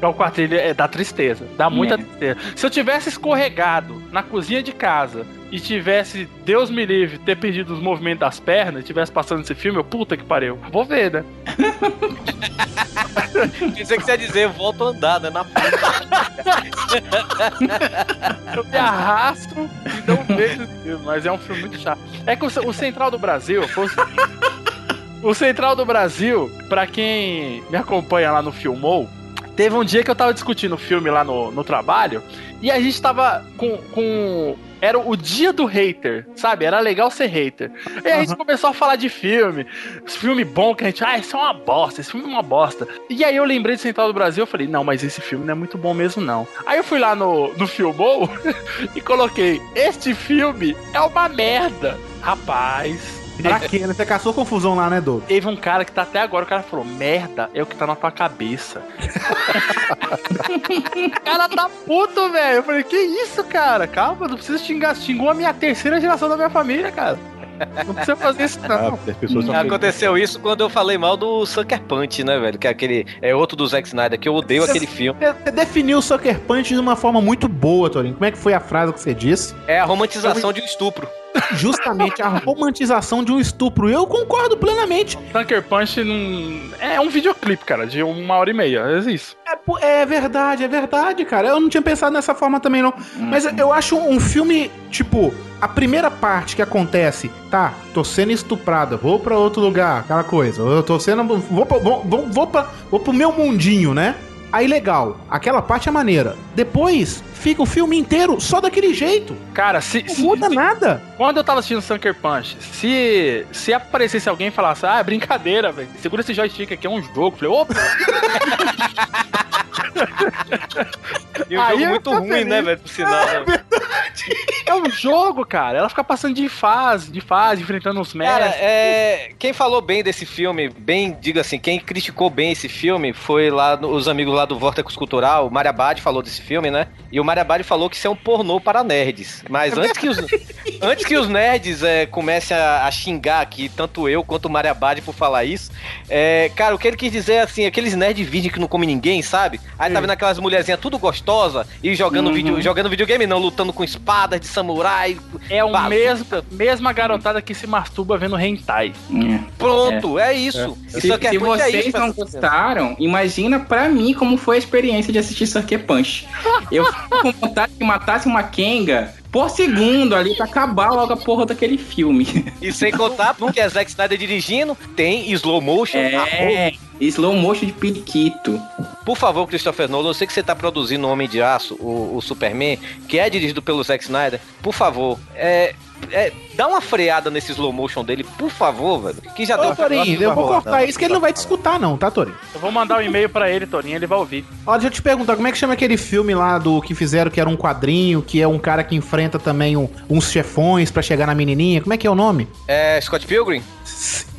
É o quadrilha é, dá tristeza. Dá muita
É.
tristeza. Se eu tivesse escorregado na cozinha de casa e tivesse, Deus me livre, ter perdido os movimentos das pernas e tivesse passando esse filme, eu, puta que pariu. Vou ver, né?
Pensei que você ia dizer, volto a andar, né? Na
Eu me arrasto e não vejo esse filme, mas é um filme muito chato. É que o, o Central do Brasil fosse. O Central do Brasil, pra quem me acompanha lá no Filmou, teve um dia que eu tava discutindo o filme lá no, no trabalho e a gente tava com. com era o dia do hater, sabe? Era legal ser hater. E a gente começou a falar de filme, filme bom que a gente, ah, isso é uma bosta, esse filme é uma bosta. E aí eu lembrei de Central do Brasil, eu falei, não, mas esse filme não é muito bom mesmo, não. Aí eu fui lá no, no Filmou e coloquei, este filme é uma merda. Rapaz,
Pra quê? né? Você caçou confusão lá, né, Doug?
Teve um cara que tá até agora, o cara falou: merda é o que tá na tua cabeça. o cara tá puto, velho. Eu falei: que isso, cara? Calma, não precisa xingar. Xingou a minha terceira geração da minha família, cara. Não precisa fazer isso,
Ah,
não.
pessoas são
Aconteceu isso quando eu falei mal do Sucker Punch, né, velho? Que é aquele. É outro do Zack Snyder, que eu odeio
Você-
aquele filme.
Você definiu o Sucker Punch de uma forma muito boa, Torinho. Como é que foi a frase que você disse?
É a romantização de um estupro.
Justamente a romantização de um estupro. Eu concordo plenamente.
Sucker Punch não... é um videoclipe, cara, de uma hora e meia. É isso.
É, é verdade, é verdade, cara. Eu não tinha pensado nessa forma também, não. Mas eu acho um filme, tipo, a primeira parte que acontece, tá, tô sendo estuprada, vou pra outro lugar, aquela coisa. Eu tô sendo. Vou, pra, vou, vou, vou, pra, vou pro meu mundinho, né? Aí legal, aquela parte é maneira. Depois fica o filme inteiro só daquele jeito.
Cara, se.
Não
se-
muda
se-
nada.
Quando eu tava assistindo Sucker Punch, se, se aparecesse alguém e falasse, ah, é brincadeira, velho, segura esse joystick aqui, é um jogo. Eu falei, opa!
E um
Aí
jogo muito ruim,
feliz.
né, velho? Por sinal. né?
É um jogo, cara. Ela fica passando de fase, de fase, enfrentando os
Cara,
merdas.
é, quem falou bem desse filme, bem, diga assim, quem criticou bem esse filme foi lá no- os amigos lá do Vortex Cultural, o Mário Abad falou desse filme, né? E o Mário Abad falou que isso é um pornô para nerds. Mas antes que os, antes que os nerds é, comecem a, a xingar aqui, tanto eu quanto o Mário Abad por falar isso, é, cara, o que ele quis dizer é assim, aqueles nerds virgem que não come ninguém, sabe? Aí tá vendo aquelas mulherzinhas tudo gostosa e jogando,
Uhum.
vídeo, jogando videogame, não, lutando com espadas de samurai.
É o
bazuca.
mesmo, mesma garotada que se masturba vendo hentai.
Pronto, é, isso.
Se,
Isso aqui é
se
muito é
vocês
isso,
não gostaram, imagina pra mim como foi a experiência de assistir Sucker Punch. Eu fico com vontade que matasse uma Kenga por segundo ali pra acabar logo a porra daquele filme.
E sem contar, porque é Zack Snyder dirigindo, tem slow motion.
É, slow motion de periquito.
Por favor, Christopher Nolan, eu sei que você tá produzindo o Homem de Aço, o, o Superman, que é dirigido pelo Zack Snyder. Por favor, é, é, dá uma freada nesse slow motion dele, por favor, velho. Que já
Ô,
deu
Torinho, eu vou cortar isso que ele não vai te escutar, não, tá, Torinho?
Eu vou mandar um e-mail pra ele, Torinho, ele vai ouvir.
Ó, deixa eu te perguntar, como é que chama aquele filme lá do que fizeram que era um quadrinho, que é um cara que enfrenta também um- uns chefões pra chegar na menininha? Como é que é o nome?
É Scott Pilgrim?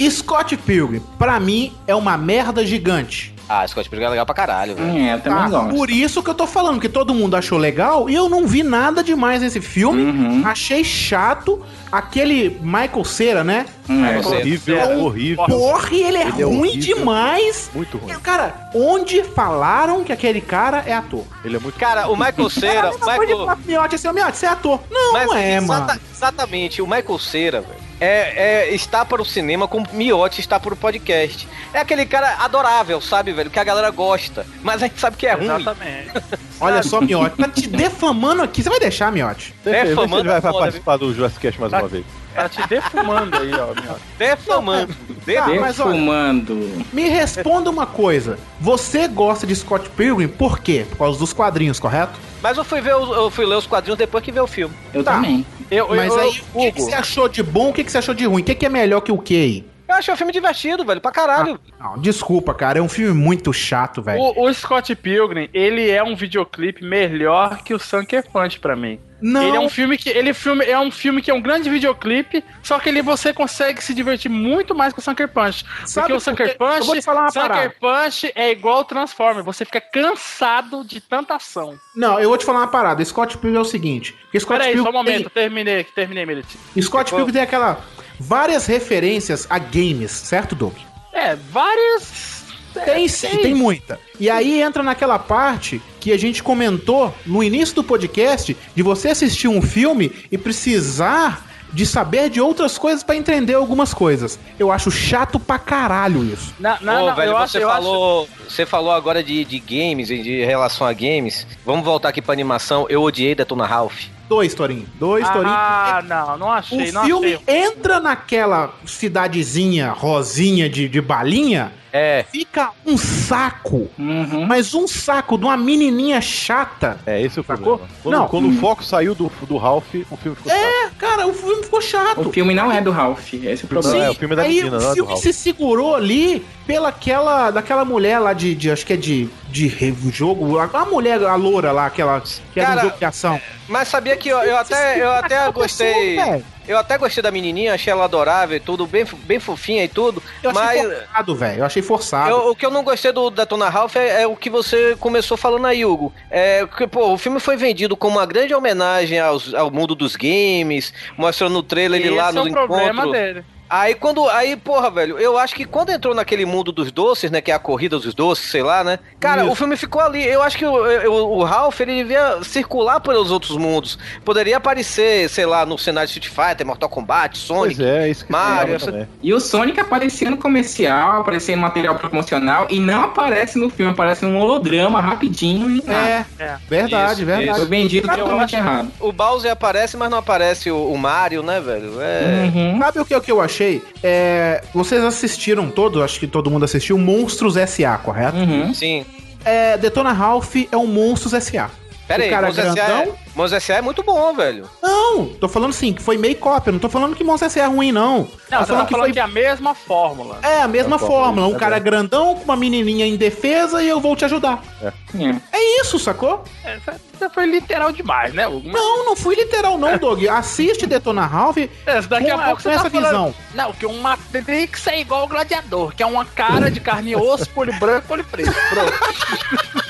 Scott Pilgrim, pra mim, é uma merda gigante.
Ah, Scott Pilgrim é legal pra caralho, velho.
É, eu também
Ah,
gosto.
por isso que eu tô falando, que todo mundo achou legal e eu não vi nada demais nesse filme.
Uhum.
Achei chato. Aquele Michael Cera, né?
É,
horrível,
É um
horrível.
Porra, ele é
Ele é
ruim
horrível.
demais.
Muito ruim.
Cara, onde falaram que aquele cara é ator?
Ele é muito
Cara, o Michael Cera.
De
Michael...
falar pro Miotti assim, ô Miotti, você é ator. Não,
Mas
não é,
exata-
mano.
Exatamente, o Michael Cera, velho. É, é, está para o cinema como Miotti está para o podcast. É aquele cara adorável, sabe, velho? Que a galera gosta. Mas a gente sabe que é ruim.
Exatamente.
Olha só, Miotti, tá te defamando aqui. Você vai deixar, Miotti?
Deixa,
É,
eu ver se
famando
ele vai, vai
foda,
participar do Jurassic Cast mais
Tá.
uma vez.
Tá te defumando aí, ó, meu.
Defamando.
Tá,
Defamando.
mas olha,
Defumando.
me responda uma coisa. Você gosta de Scott Pilgrim por quê? Por causa dos quadrinhos, correto?
Mas eu fui ver, eu fui ler os quadrinhos depois que ver o filme.
Eu
Tá.
também.
Eu,
Mas
eu,
aí, o que, que você achou de bom, o que, que você achou de ruim? O que, que é melhor que o que aí?
Eu achei o filme divertido, velho, pra caralho.
Não, desculpa, cara, é um filme muito chato, velho.
o, o Scott Pilgrim, ele é um videoclipe melhor que o Sucker Punch pra mim.
Não,
Ele é um filme que ele filme, é um filme que é um grande videoclipe, só que ele você consegue se divertir muito mais com o Sucker Punch.
Sabe
porque o Sucker
quê? Eu vou
Punch,
te falar uma
Sucker. Punch é igual o Transformer, você fica cansado de tanta ação.
não, eu vou te falar uma parada. Scott Pilgrim é o seguinte. Scott
Peraí,
Pilgrim
só um
tem-
momento, terminei, terminei, Merit.
Scott Pilgrim tem aquela várias referências a games, certo, Doug?
É, várias
Tem sim, tem muita. E aí entra naquela parte que a gente comentou no início do podcast de você assistir um filme e precisar de saber de outras coisas pra entender algumas coisas. Eu acho chato pra caralho isso.
Não,
não,
Ô, velho,
eu
você,
acho- eu
falou, você falou agora de, de games e de relação a games. Vamos voltar aqui pra animação. Eu odiei Detona Ralph.
Dois, Torinho. Dois, Torinho.
Ah, não, não achei,
O
não
filme
achei.
entra naquela cidadezinha rosinha de, de balinha,
É.
fica um saco. Mas um saco de uma menininha chata.
É, esse é o
Sacou?
problema. Quando,
Não.
quando o foco saiu do, do Ralph, o filme ficou
É, cara, o filme ficou chato.
O filme não é do Ralph, esse é o problema.
Não, é o filme da
Aí
menina, não é
o
do
filme
Ralph.
se segurou ali pela aquela, daquela mulher lá de, de acho que é de, de jogo, a, mulher, a loura lá, aquela que era
Cara,
um jogo de ação.
Mas sabia que eu, eu até, eu até gostei. Eu até gostei da menininha, achei ela adorável e tudo, bem, bem fofinha e tudo.
Eu achei
mas
forçado, velho. Eu achei forçado.
eu- o que eu não gostei do Detona Ralph é, é o que você começou falando aí, Hugo. É que, pô, o filme foi vendido como uma grande homenagem aos- ao mundo dos games, mostrando no trailer ele lá
Esse é
no
o problema
encontro.
dele.
Aí quando. Aí, porra, velho, eu acho que quando entrou naquele mundo dos doces, né? Que é a corrida dos doces, sei lá, né? Cara,
Isso.
o filme ficou ali. Eu acho que o, o, o Ralph ele devia circular pelos outros mundos. Poderia aparecer, sei lá, no cenário Street Fighter, Mortal Kombat, Sonic.
Pois é, isso que
Mario,
eu
essa-.
E o Sonic aparecia no comercial, aparecia em material promocional e não aparece no filme, aparece num holodrama rapidinho e
É,
É.
verdade,
Isso,
verdade.
foi vendido
Cara, eu
totalmente
acho-
errado.
O Bowser aparece, mas não aparece o, o Mario, né, velho? É.
Uhum.
Sabe o que, o que eu achei? É, vocês assistiram todo, acho que todo mundo assistiu, Monstros S.A., correto?
Uhum.
Sim.
É, Detona Ralph é um Monstros S.A.
Pera
O
aí,
cara
Monstros S.A.
grandão?
é, Monstros S.A. é muito bom, velho.
Não, tô falando assim, que foi meio cópia, não tô falando que Monstros S.A. é ruim, não.
Não,
tô
você tá
falando que
falando
foi
que é a mesma fórmula.
É a mesma
É a fórmula,
fórmula. Um
tá
cara
bem.
grandão com uma menininha indefesa e eu vou te ajudar.
É.
É isso, sacou?
É, Você foi literal demais, né, Hugo? Mas-
Não, não fui literal não, Doug. Assiste Detona Ralph
É, daqui
com,
a pouco você
com
tá
essa
falando-
visão.
Não, que uma tem que ser igual o gladiador, que é uma cara de carne e osso, olho branco, olho preto. Pronto.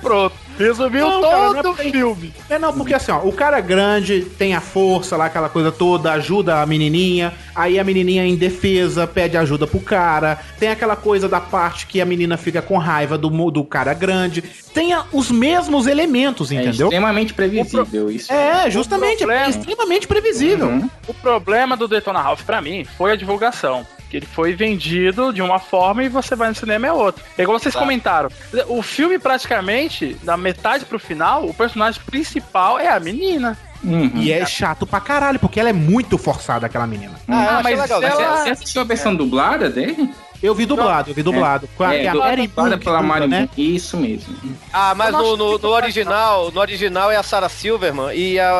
Pronto. Resumiu
Não, cara,
todo
não é
o filme.
É não, porque assim, ó, o cara é grande, tem a força lá, aquela coisa toda, ajuda a menininha, aí a menininha é indefesa, pede ajuda pro cara, tem aquela coisa da parte que a menina fica com raiva do, do cara grande, tem os mesmos elementos,
É
entendeu?
extremamente previsível isso.
É, justamente, é
problema-
extremamente previsível.
Uhum.
O problema do Detona Ralph pra mim foi a divulgação. Que ele foi vendido de uma forma e você vai no cinema é outra. É igual vocês
Tá.
comentaram. O filme, praticamente, da metade pro final, o personagem principal é a menina.
Uhum.
E é chato pra caralho, porque ela é muito forçada, aquela menina.
Ah, achei
mas
legal.
ela-
Você, você assistiu a versão dublada dele?
Eu vi dublado, eu vi dublado. Com a,
É,
a Mary que
pela Mari
né?
Isso mesmo.
Ah, mas no, no, no original, no original é a Sarah Silverman e a,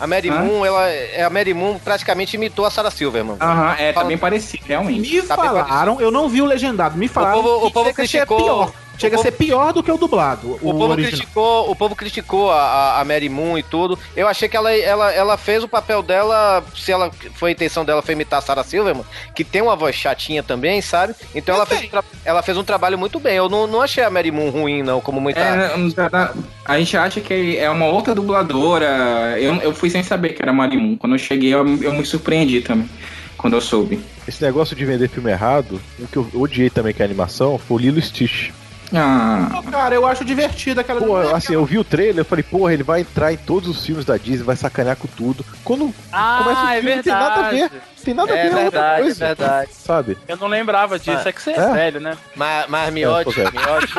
a, a Mary
Hã?
Moon, ela, é, a Mary Moon praticamente imitou a Sarah Silverman.
Aham, é, tá bem parecido, realmente.
Me
Tá
falaram, eu não vi o legendado, me falaram
povo- o povo
chega a ser
criticou-
pior. Chega
o
a ser pior do que o dublado, o,
O povo,
original.
criticou, o povo criticou a, a- a Mary Moon e tudo. Eu achei que ela, ela, ela fez o papel dela, se ela foi a intenção dela foi imitar a Sarah Silverman, que tem uma voz chatinha também, sabe? Então ela fez, um tra- ela fez um trabalho muito bem. Eu não, não achei a Mary Moon ruim, não, como muita.
É, dá- dá- a gente acha que é uma outra dubladora. Eu, eu fui sem saber que era Mari Moon. Quando eu cheguei, eu, eu me surpreendi também. Quando eu soube.
Esse negócio de vender filme errado, o que eu odiei também que é a animação foi o Lilo e Stitch.
Ah,
Pô, Cara, eu acho divertido aquela.
Pô, assim, eu vi o trailer, eu falei, porra, ele vai entrar em todos os filmes da Disney, vai sacanear com tudo. Quando
Ah,
começa o
é
filme, não tem nada a ver.
verdade.
Não tem nada a
É
ver, é outra
verdade,
coisa.
é verdade.
Sabe?
Eu não lembrava disso.
Ah,
É que você é,
é?
velho, né?
Mas, mas Miote,
velho.
Miote,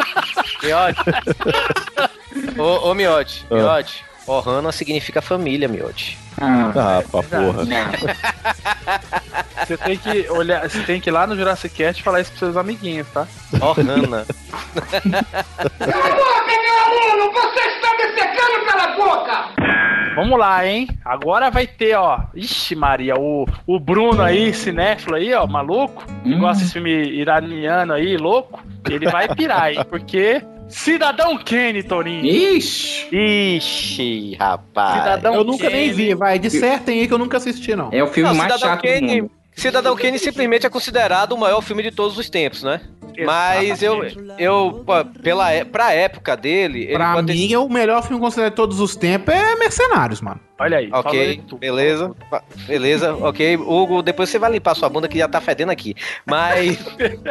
Miote. ô, ô Miote,
Ah.
Miote. Ohana significa família, Miote.
ah,
Ah, pra porra.
Você tem que olhar, você tem que ir lá no Jurassic Cast e falar isso pros seus amiguinhos, tá?
Ohana.
Vamos lá, hein? Agora vai ter, ó. Ixi, Maria, o, o Bruno aí, cinéfilo aí, ó, maluco, que
Hum.
gosta desse filme iraniano aí, louco, ele vai pirar, hein? Porque Cidadão Kane, Torinho.
Ixi!
Ixi, rapaz.
Cidadão
Eu nunca nem vi, vai. Dissertem aí que eu nunca assisti, não.
É o filme
Não,
mais
Cidadão
chato do
Kane,
mundo.
Cidadão Kane simplesmente é considerado o maior filme de todos os tempos, né? Mas eu, eu pô, pela, é- pra época dele, ele
Pra
pode ter
mim, o melhor filme considerado de todos os tempos é Mercenários, mano.
Olha aí.
Ok, beleza. Beleza, ok. Hugo, depois você vai limpar sua bunda que já tá fedendo aqui. Mas.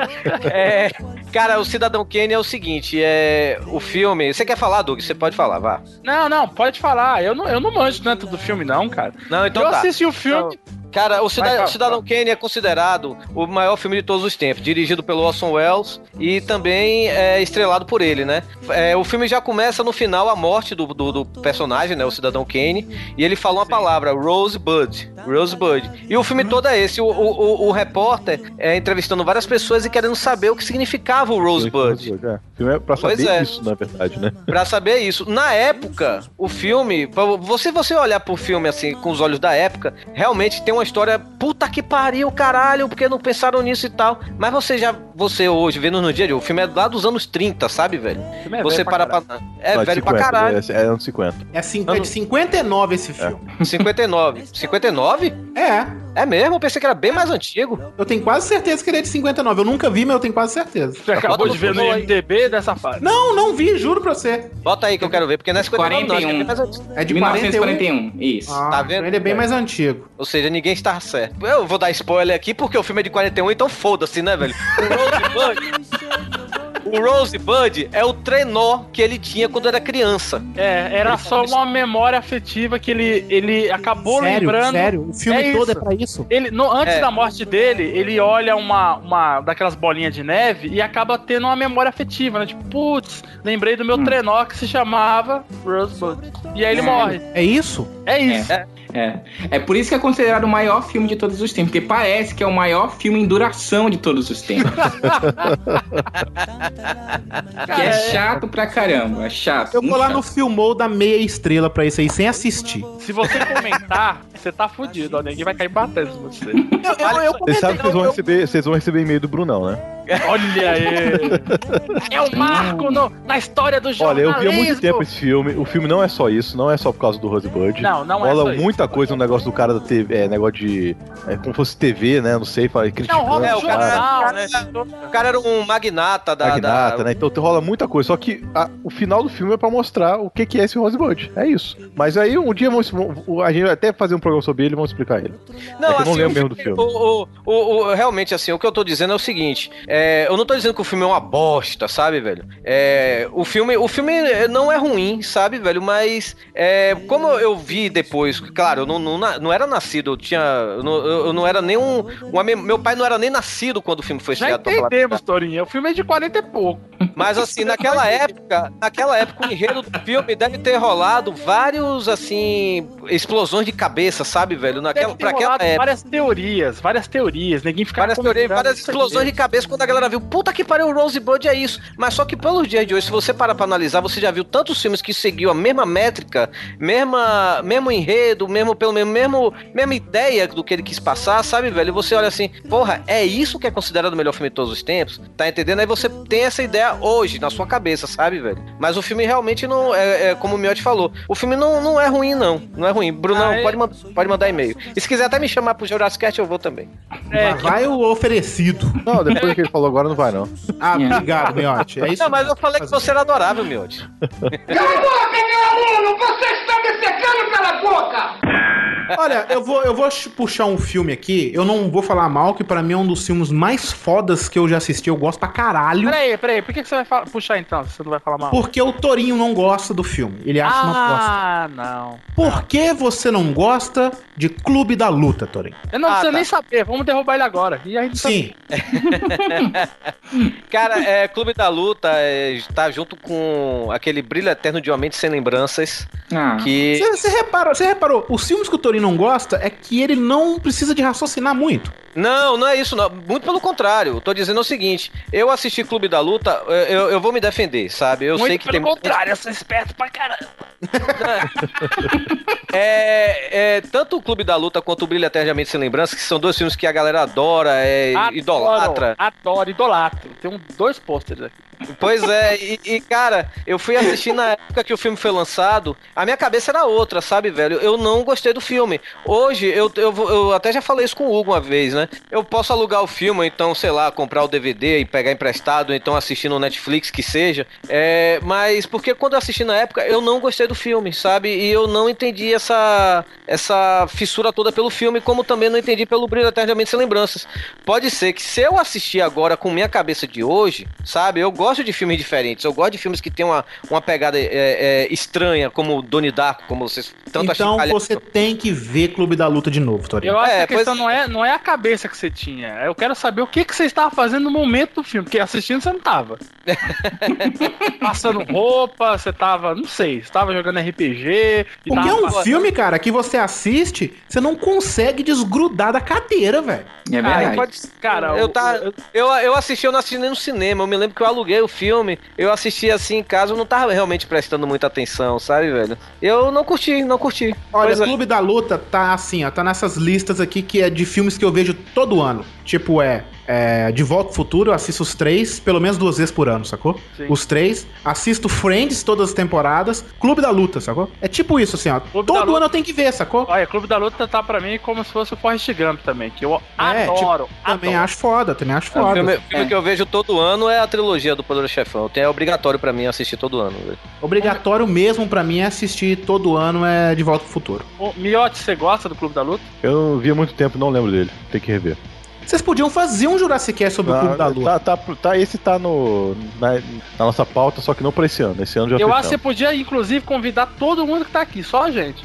é, cara, o Cidadão Kane é o seguinte: é, o filme. Você quer falar, Doug? Você pode falar, vá.
Não, não, pode falar. Eu não, eu não manjo tanto do filme, não, cara.
Não, então
eu
tá.
assisti o filme.
Cara, o Cida-
Vai,
Cidadão Kane é considerado o maior filme de todos os tempos, dirigido pelo Orson Welles e também é estrelado por ele, né? É, o filme já começa no final a morte do, do, do personagem, né? O Cidadão Kane, e ele fala uma palavra, Rosebud. Rosebud. E o filme todo é esse: o, o, o- o repórter é entrevistando várias pessoas e querendo saber o que significava o Rosebud.
É. O filme é pra saber
é.
isso, na verdade, né?
Pra saber isso. Na época, o filme, pra você você olhar pro filme assim com os olhos da época, realmente tem uma história puta que pariu, caralho, porque não pensaram nisso e tal. Mas você já você hoje vendo no dia de hoje, o filme é lá dos anos 30, sabe, velho?
filme é
você
velho pra
para pra é
Não,
velho
50,
pra caralho.
É, é anos 50.
É, cin- é de 59 esse filme.
59. 59?
É.
É mesmo? Eu pensei que era bem mais antigo.
Eu tenho quase certeza que ele é de 59. Eu nunca vi, mas eu tenho quase certeza.
Você acabou de ver no IMDB dessa fase.
Não, não vi, juro pra você.
Bota aí que eu quero ver, porque não é 59 não, acho que é bem
41.
mais antigo.
É de
1941, isso.
Ah,
Tá vendo?
Ele é bem mais antigo.
Ou seja, ninguém está certo. Eu vou dar spoiler aqui porque o filme é de 41, então foda-se, né, velho? O Rosebud. é o trenó que ele tinha quando era criança.
É, era só uma memória afetiva que ele, ele acabou
sério,
lembrando.
sério. O filme
É
todo é
isso.
pra isso.
Ele, no- antes
É.
da morte dele, ele olha uma, uma daquelas bolinhas de neve e acaba tendo uma memória afetiva, né? Tipo, putz, lembrei do meu trenó que se chamava Rosebud. E aí ele morre.
É isso?
É isso.
É. É por isso que é considerado o maior filme de todos os tempos, porque parece que é o maior filme em duração de todos os tempos. que é chato pra caramba, é chato.
Eu vou lá
chato.
no Filmou da meia estrela pra isso aí, sem assistir.
Se você comentar, você tá fudido, ó. Ninguém vai cair batendo em você.
Eu, eu, eu
Vocês sabem que vocês vão, receber, vocês vão receber e-mail do Brunão, né?
Olha aí. É o marco no- na história do
Olha,
jornalismo.
eu vi há muito tempo esse filme. O filme não é só isso, não é só por causa do Rosebud.
Não, não é
Rola
só isso.
muita coisa no negócio do cara da TV, é, negócio de. É, como fosse TV, né? Não sei, fala, criticando.
Não, rola
É, o cara-
jornal, né?
O cara era um magnata da.
Magnata,
da...
né? Então rola muita coisa. Só que a- o final do filme é pra mostrar o que, que é esse Rosebud. É isso. Mas aí um dia vamos, a gente vai até fazer um programa sobre ele e vamos explicar ele.
Não,
É que eu não
assim,
lembro
o
mesmo do
filme-. O, o, o- o- realmente, assim, o que eu tô dizendo é o seguinte: é, eu não tô dizendo que o filme é uma bosta, sabe, velho? É, o, filme, o filme não é ruim, sabe, velho? Mas, é, como eu vi depois, claro, eu não, não, não era nascido, eu tinha. Eu não, eu não era nem um. um ame- meu pai não era nem nascido quando o filme foi
Já
estreado. a
entendemos, Torinho. O filme é de 40 e pouco.
mas assim, naquela época, naquela época o enredo do filme deve ter rolado vários assim explosões de cabeça, sabe, velho? Naquela
Deve ter
pra aquela época.
várias teorias, várias teorias. Ninguém fica
Várias teorias, várias explosões de cabeça quando a galera viu, puta que pariu, o Rosebud é isso. Mas só que pelos dias de hoje, se você parar pra analisar, você já viu tantos filmes que seguiu a mesma métrica, mesma, mesmo enredo, mesmo pelo menos, mesmo, mesma ideia do que ele quis passar, sabe, velho? E você olha assim, porra, é isso que é considerado o melhor filme de todos os tempos? Tá entendendo? Aí você tem essa ideia hoje na sua cabeça, sabe, velho? Mas o filme realmente não é, é como o Miotti falou. O filme não, não é ruim, não. Não é ruim. Brunão,
Ah, é?
pode, pode mandar e-mail. E se quiser até me chamar pro Jurassic Cast, eu vou também.
É,
vai o oferecido.
Não, depois que ele falou agora não vai, não.
Ah, obrigado, Miotti. É isso
Não, mas eu falei que você era adorável, Miotti.
Olha, eu vou, eu vou puxar um filme aqui. Eu não vou falar mal, que pra mim é um dos filmes mais fodas que eu já assisti. Eu gosto pra caralho.
Peraí, peraí. Por que, que você vai fa- puxar então, se você não vai falar mal?
Porque o Torinho não gosta do filme. Ele acha uma bosta.
Ah, não.
Por que você não gosta de Clube da Luta, Torinho?
Eu não
Ah,
preciso
tá.
nem saber. Vamos derrubar ele agora. E a gente
Sim.
Cara, é, Clube da Luta é, tá junto com aquele Brilho Eterno de Uma Mente Sem Lembranças.
Ah,
Que.
Você você reparou, você reparou, os filmes que o Torinho não gosta é que ele não precisa de raciocinar muito.
Não, não é isso, não. Muito pelo contrário. Tô dizendo o seguinte: eu assisti Clube da Luta, eu, eu vou me defender, sabe? Eu
Muito
sei que
pelo
tem.
contrário, eu sou esperto pra caramba.
É, é, tanto o Clube da Luta quanto o Brilho Eternamente Sem Lembrança, que são dois filmes que a galera adora, é,
Adoro,
idolatra.
Adoro, idolatro. Tem um, dois pôsteres aqui.
Pois é, e, e, cara, eu fui assistir na época que o filme foi lançado, a minha cabeça era outra, sabe, velho? Eu não gostei do filme. Hoje, eu, eu, eu até já falei isso com o Hugo uma vez, né? Eu posso alugar o filme, então, sei lá, comprar o DVD e pegar emprestado, então assistir no Netflix, que seja. É, mas porque quando eu assisti na época, eu não gostei do filme, sabe? E eu não entendi essa, essa fissura toda pelo filme, como também não entendi pelo Brilho Eternamente Sem Lembranças. Pode ser que se eu assistir agora com minha cabeça de hoje, sabe? Eu gosto de filmes diferentes, eu gosto de filmes que tem uma, uma pegada é, é, estranha, como Donnie Darko, como vocês tanto
Então
acham-
você tem que ver Clube da Luta de novo, Torinho.
Eu acho
É,
que a questão
pois-
não, é, não é a cabeça que você tinha. Eu quero saber o que, que você estava fazendo no momento do filme, porque assistindo você não tava. Passando roupa, você tava, não sei, você tava jogando RPG. e
Porque é um
passando-
filme, cara, que você assiste, você não consegue desgrudar da cadeira, velho.
É
Ah,
verdade.
pode-
Cara,
eu,
o-
tá, eu, eu assisti, eu não assisti nem no cinema. Eu me lembro que eu aluguei o filme. Eu assisti assim em casa, eu não tava realmente prestando muita atenção, sabe, velho? Eu não curti, não curti.
Olha,
Pois é.
Clube da Luta tá assim, ó, tá nessas listas aqui que é de filmes que eu vejo todo ano. Tipo, é, é De Volta ao Futuro, eu assisto os três, pelo menos duas vezes por ano, sacou?
Sim.
Os três. Assisto Friends todas as temporadas. Clube da Luta, sacou? É tipo isso, assim, ó.
Clube
todo ano eu tenho que ver, sacou?
Olha, Clube da Luta tá pra mim como se fosse o Forrest Gump também, que eu
É,
adoro.
Também
adoro.
acho foda, também acho
O
foda.
filme, o filme que eu vejo todo ano é a trilogia do Poderoso Chefão. Tem- É obrigatório pra mim assistir todo ano.
Obrigatório mesmo pra mim é assistir todo ano é De Volta pro Futuro.
Ô, Miotti, você gosta do Clube da Luta?
Eu vi há muito tempo, não lembro dele. Tem que rever.
Vocês podiam fazer um Jurassic Cast sobre o Clube da Luta.
Tá, tá, tá, esse tá no, na, na nossa pauta, só que não pra esse ano. Esse ano já
Eu acho que você podia, inclusive, convidar todo mundo que tá aqui, só a gente.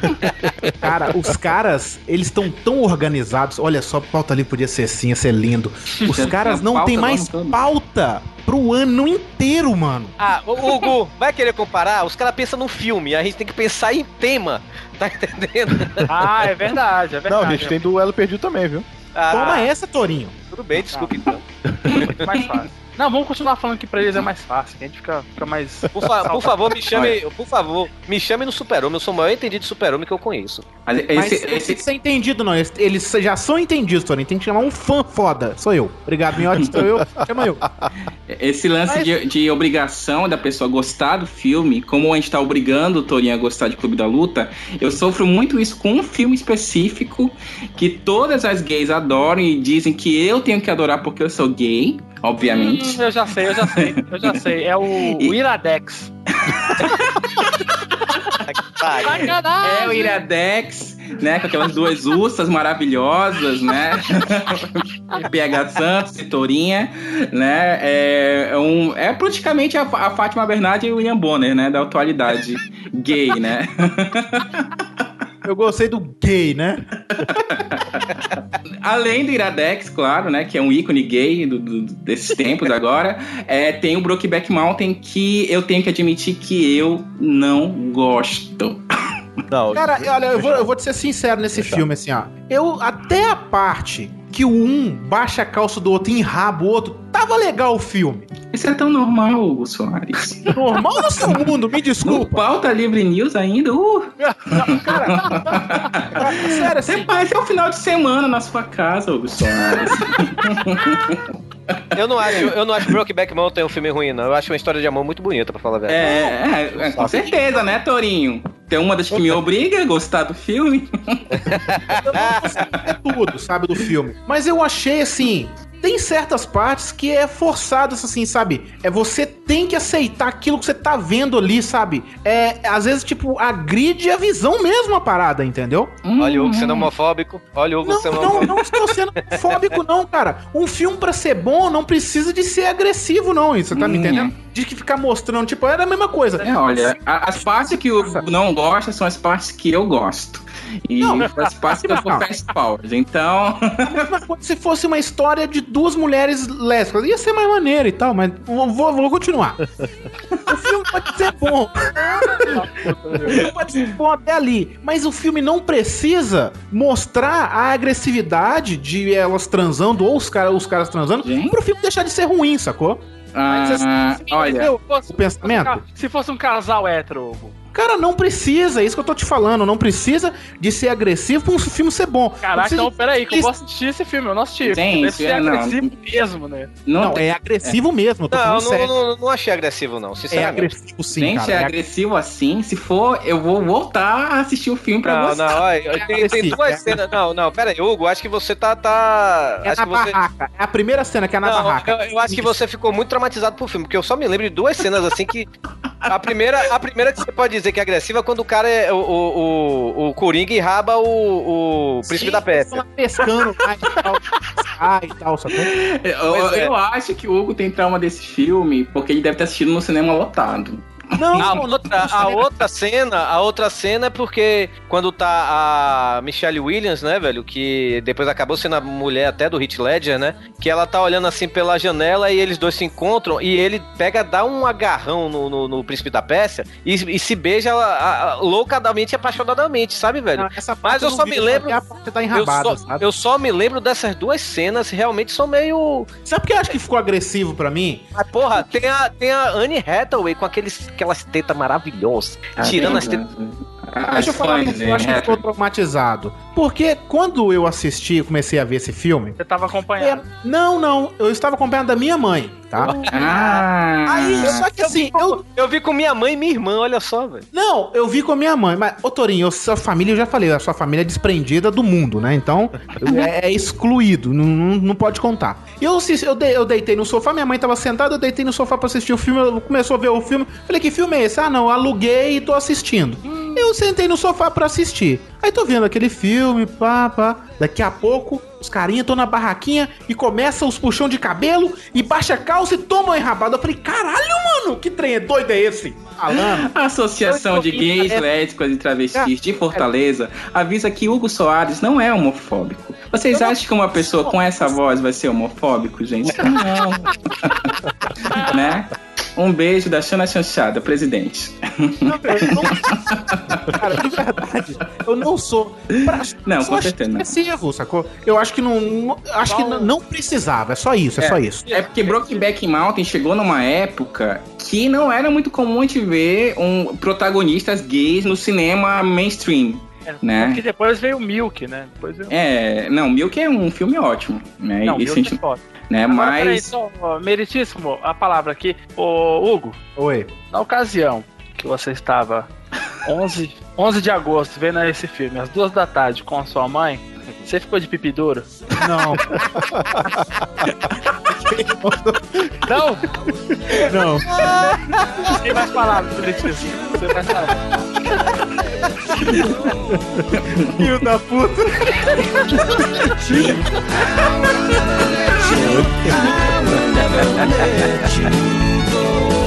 Cara, os caras, eles estão tão organizados. Olha só, a pauta ali podia ser assim, ia ser lindo. Os caras não
do
mais pauta pro ano inteiro, mano.
Ah, o Hugo, vai querer comparar? Os caras pensam num filme, a gente tem que pensar em tema. Tá entendendo?
Ah, é verdade, é verdade.
Não, a gente tem duelo perdido também, viu?
Ah,
Toma essa, Torinho.
Tudo bem, desculpa então.
Muito mais fácil. Não, vamos continuar falando que pra eles é mais fácil, que a gente fica, fica mais.
Por, fa- por favor, me chame, por favor, me chame no Super-Homem. Eu sou o maior entendido de Super-Homem que eu conheço.
Mas
Mas
esse,
eles
esse,
que ser entendido, não. Eles, já são entendidos, Torinho. Tem que chamar um fã foda. Sou eu. Obrigado, Miotti. Sou eu. Chama eu.
esse lance
Mas-
de, de obrigação da pessoa gostar do filme, como a gente tá obrigando o Torinho a gostar de Clube da Luta, eu sofro muito isso com um filme específico que todas as gays adoram e dizem que eu tenho que adorar porque eu sou gay, obviamente.
Hum, eu já sei, eu já sei, eu já sei. É o, o Iradex.
É o Iradex, né? Com aquelas duas ursas maravilhosas, né? PH Santos e Torinha, né? É, é um, é praticamente a, a Fátima Bernardi e o William Bonner, né? Da atualidade gay, né?
Eu gostei do gay, né?
Além do Iradex, claro, né? Que é um ícone gay do, do- desses tempos agora. É, tem o Brokeback Mountain, que eu tenho que admitir que eu não gosto.
Não,
Cara, olha, eu vou, eu vou te ser sincero nesse filme, assim, ó. Eu, até a parte que o um baixa a calça do outro e enraba o outro, tava legal o filme.
Isso é tão normal, Hugo Soares.
Normal no seu mundo, me
No
desculpa.
pauta Livre News ainda, uh,
Sério, assim,
Você parece é o final de semana na sua casa, Hugo Soares.
Eu não acho, eu não acho Brokeback Mountain um filme ruim, não. Eu acho uma história de amor muito bonita, pra falar a verdade.
É, é, é, com certeza, né, Torinho? Tem uma das que me obriga a gostar do filme.
eu não tudo, sabe, do filme. Mas eu achei, assim, tem certas partes que é forçado, assim, sabe? É você tem que aceitar aquilo que você tá vendo ali, sabe? É, às vezes, tipo, agride a visão mesmo a parada, entendeu?
Olha o Hugo sendo homofóbico. Olha o Hugo
Não,
sendo
não,
homofóbico.
não estou sendo fóbico, não, cara. Um filme pra ser bom não precisa de ser agressivo, não. Isso, tá me
Hum.
entendendo? De que ficar mostrando, tipo, era a mesma coisa.
É, olha, as partes que o Hugo não gosta são as partes que eu gosto. E
Não.
eu sou
Não.
fast powers. Então,
A mesma coisa se fosse uma história de duas mulheres lésbicas. Ia ser mais maneiro e tal, mas vou, vou- continuar. o filme pode ser bom. o filme pode ser bom até ali. Mas o filme não precisa mostrar a agressividade de elas transando ou os, cara, os caras transando
Gente.
pro filme deixar de ser ruim, sacou?
ah, olha,
Entendeu?
Se fosse-
O pensamento?
Se fosse um casal hétero,
Cara, não precisa, é isso que eu tô te falando. Não precisa de ser agressivo pra um filme ser bom. Não
Caraca,
precisa
então
de-
peraí, que eu vou assistir esse filme, eu não assisti.
Gente,
Deve ser
é, não.
agressivo mesmo, né?
Não,
Não,
tem-
é agressivo mesmo, eu tô
Não,
falando
não,
sério.
não, não achei agressivo, não,
É
sinceramente.
agressivo sim,
Gente,
cara.
é
É
agressivo assim. Se for, eu vou voltar a assistir o filme pra
Não,
você.
não, olha, tem, tem duas
é
cenas. Não, não, pera aí, Hugo, acho que você tá. tá
É
acho
na
que você.
barraca. É a primeira cena que é na
Não,
barraca.
eu, eu acho que você ficou muito traumatizado pro filme, porque eu só me lembro de duas cenas assim que. A primeira, a primeira que você pode dizer que é agressiva é quando o cara é. O, o, o, o Coringa enraba o, o Príncipe
Sim,
da Pérsia.
pescando lá e tal. Ah, e tal?
Eu,
Pois é.
eu acho que o Hugo tem trauma desse filme porque ele deve ter assistido no cinema lotado.
Não,
A
não,
outra, a outra cena, a outra cena é porque quando tá a Michelle Williams, né, velho, que depois acabou sendo a mulher até do Heath Ledger, né, que ela tá olhando assim pela janela e eles dois se encontram e ele pega, dá um agarrão no, no, no Príncipe da Pérsia e, e se beija a- a- loucadamente e apaixonadamente, sabe, velho?
não, essa
Mas eu só me
só
lembro-
tá
Eu
enrabada,
só,
sabe?
eu só me lembro dessas duas cenas, realmente são meio.
Sabe por que eu acho que ficou agressivo pra mim?
Mas, porra, tem a, tem a Anne Hathaway com aqueles, aquelas tetas maravilhosas. tirando as tetas.
As
Deixa eu falar isso, eu acho que
né?
ficou traumatizado. Porque quando eu assisti, comecei a ver esse filme.
Você tava acompanhando.
é- não, não, eu estava acompanhando da minha mãe, tá?
Ah,
Aí, só que assim, eu.
Eu vi com minha mãe e minha irmã, olha só, velho.
Não, eu vi com a minha mãe, mas, ô Torinho, eu- sua família, eu já falei, a sua família é desprendida do mundo, né? Então, é, é excluído, não, não, pode contar. E eu, assisti- eu, dei- eu deitei no sofá, minha mãe tava sentada, eu deitei no sofá pra assistir o filme, ela começou a ver o filme, falei, que filme é esse? Ah, não, eu aluguei e tô assistindo. Eu sentei no sofá pra assistir. Aí tô vendo aquele filme, pá, pá. Daqui a pouco, os carinha estão na barraquinha e começa os puxão de cabelo e baixa a calça e toma uma enrabada. Eu falei, caralho, mano, que trem é doido é esse? Falando.
A Associação de Gays, Lésbicas e Travestis de Fortaleza avisa que Hugo Soares não é homofóbico. Vocês acham que uma pessoa com essa voz vai ser homofóbico, gente? Não. né? Um beijo da Xana Chanchada, presidente.
Cara, de verdade, eu não sou. Pra,
Não,
eu
com
acho
certeza não.
sacou? Eu acho que não. não- acho que não, não precisava, é só isso, é, só isso.
É porque Brokeback Mountain chegou numa época que não era muito comum a gente ver um, protagonistas gays no cinema mainstream. Né?
Porque depois veio o Milk, né? Depois veio...
É, não, Milk é um filme ótimo, né?
Não,
Isso
Milk
a gente-
é foda.
né?
Agora, peraí,
Mas
só, ó, meritíssimo, a palavra aqui. Ô, Hugo,
Oi.
na ocasião que você estava 11, 11 de agosto vendo esse filme, às duas da tarde, com a sua mãe, você ficou de pipi duro?
Não,
Não?
não.
Tem mais palavras, meritíssimo. Tem mais palavras.
Filho da puta.
I will never let you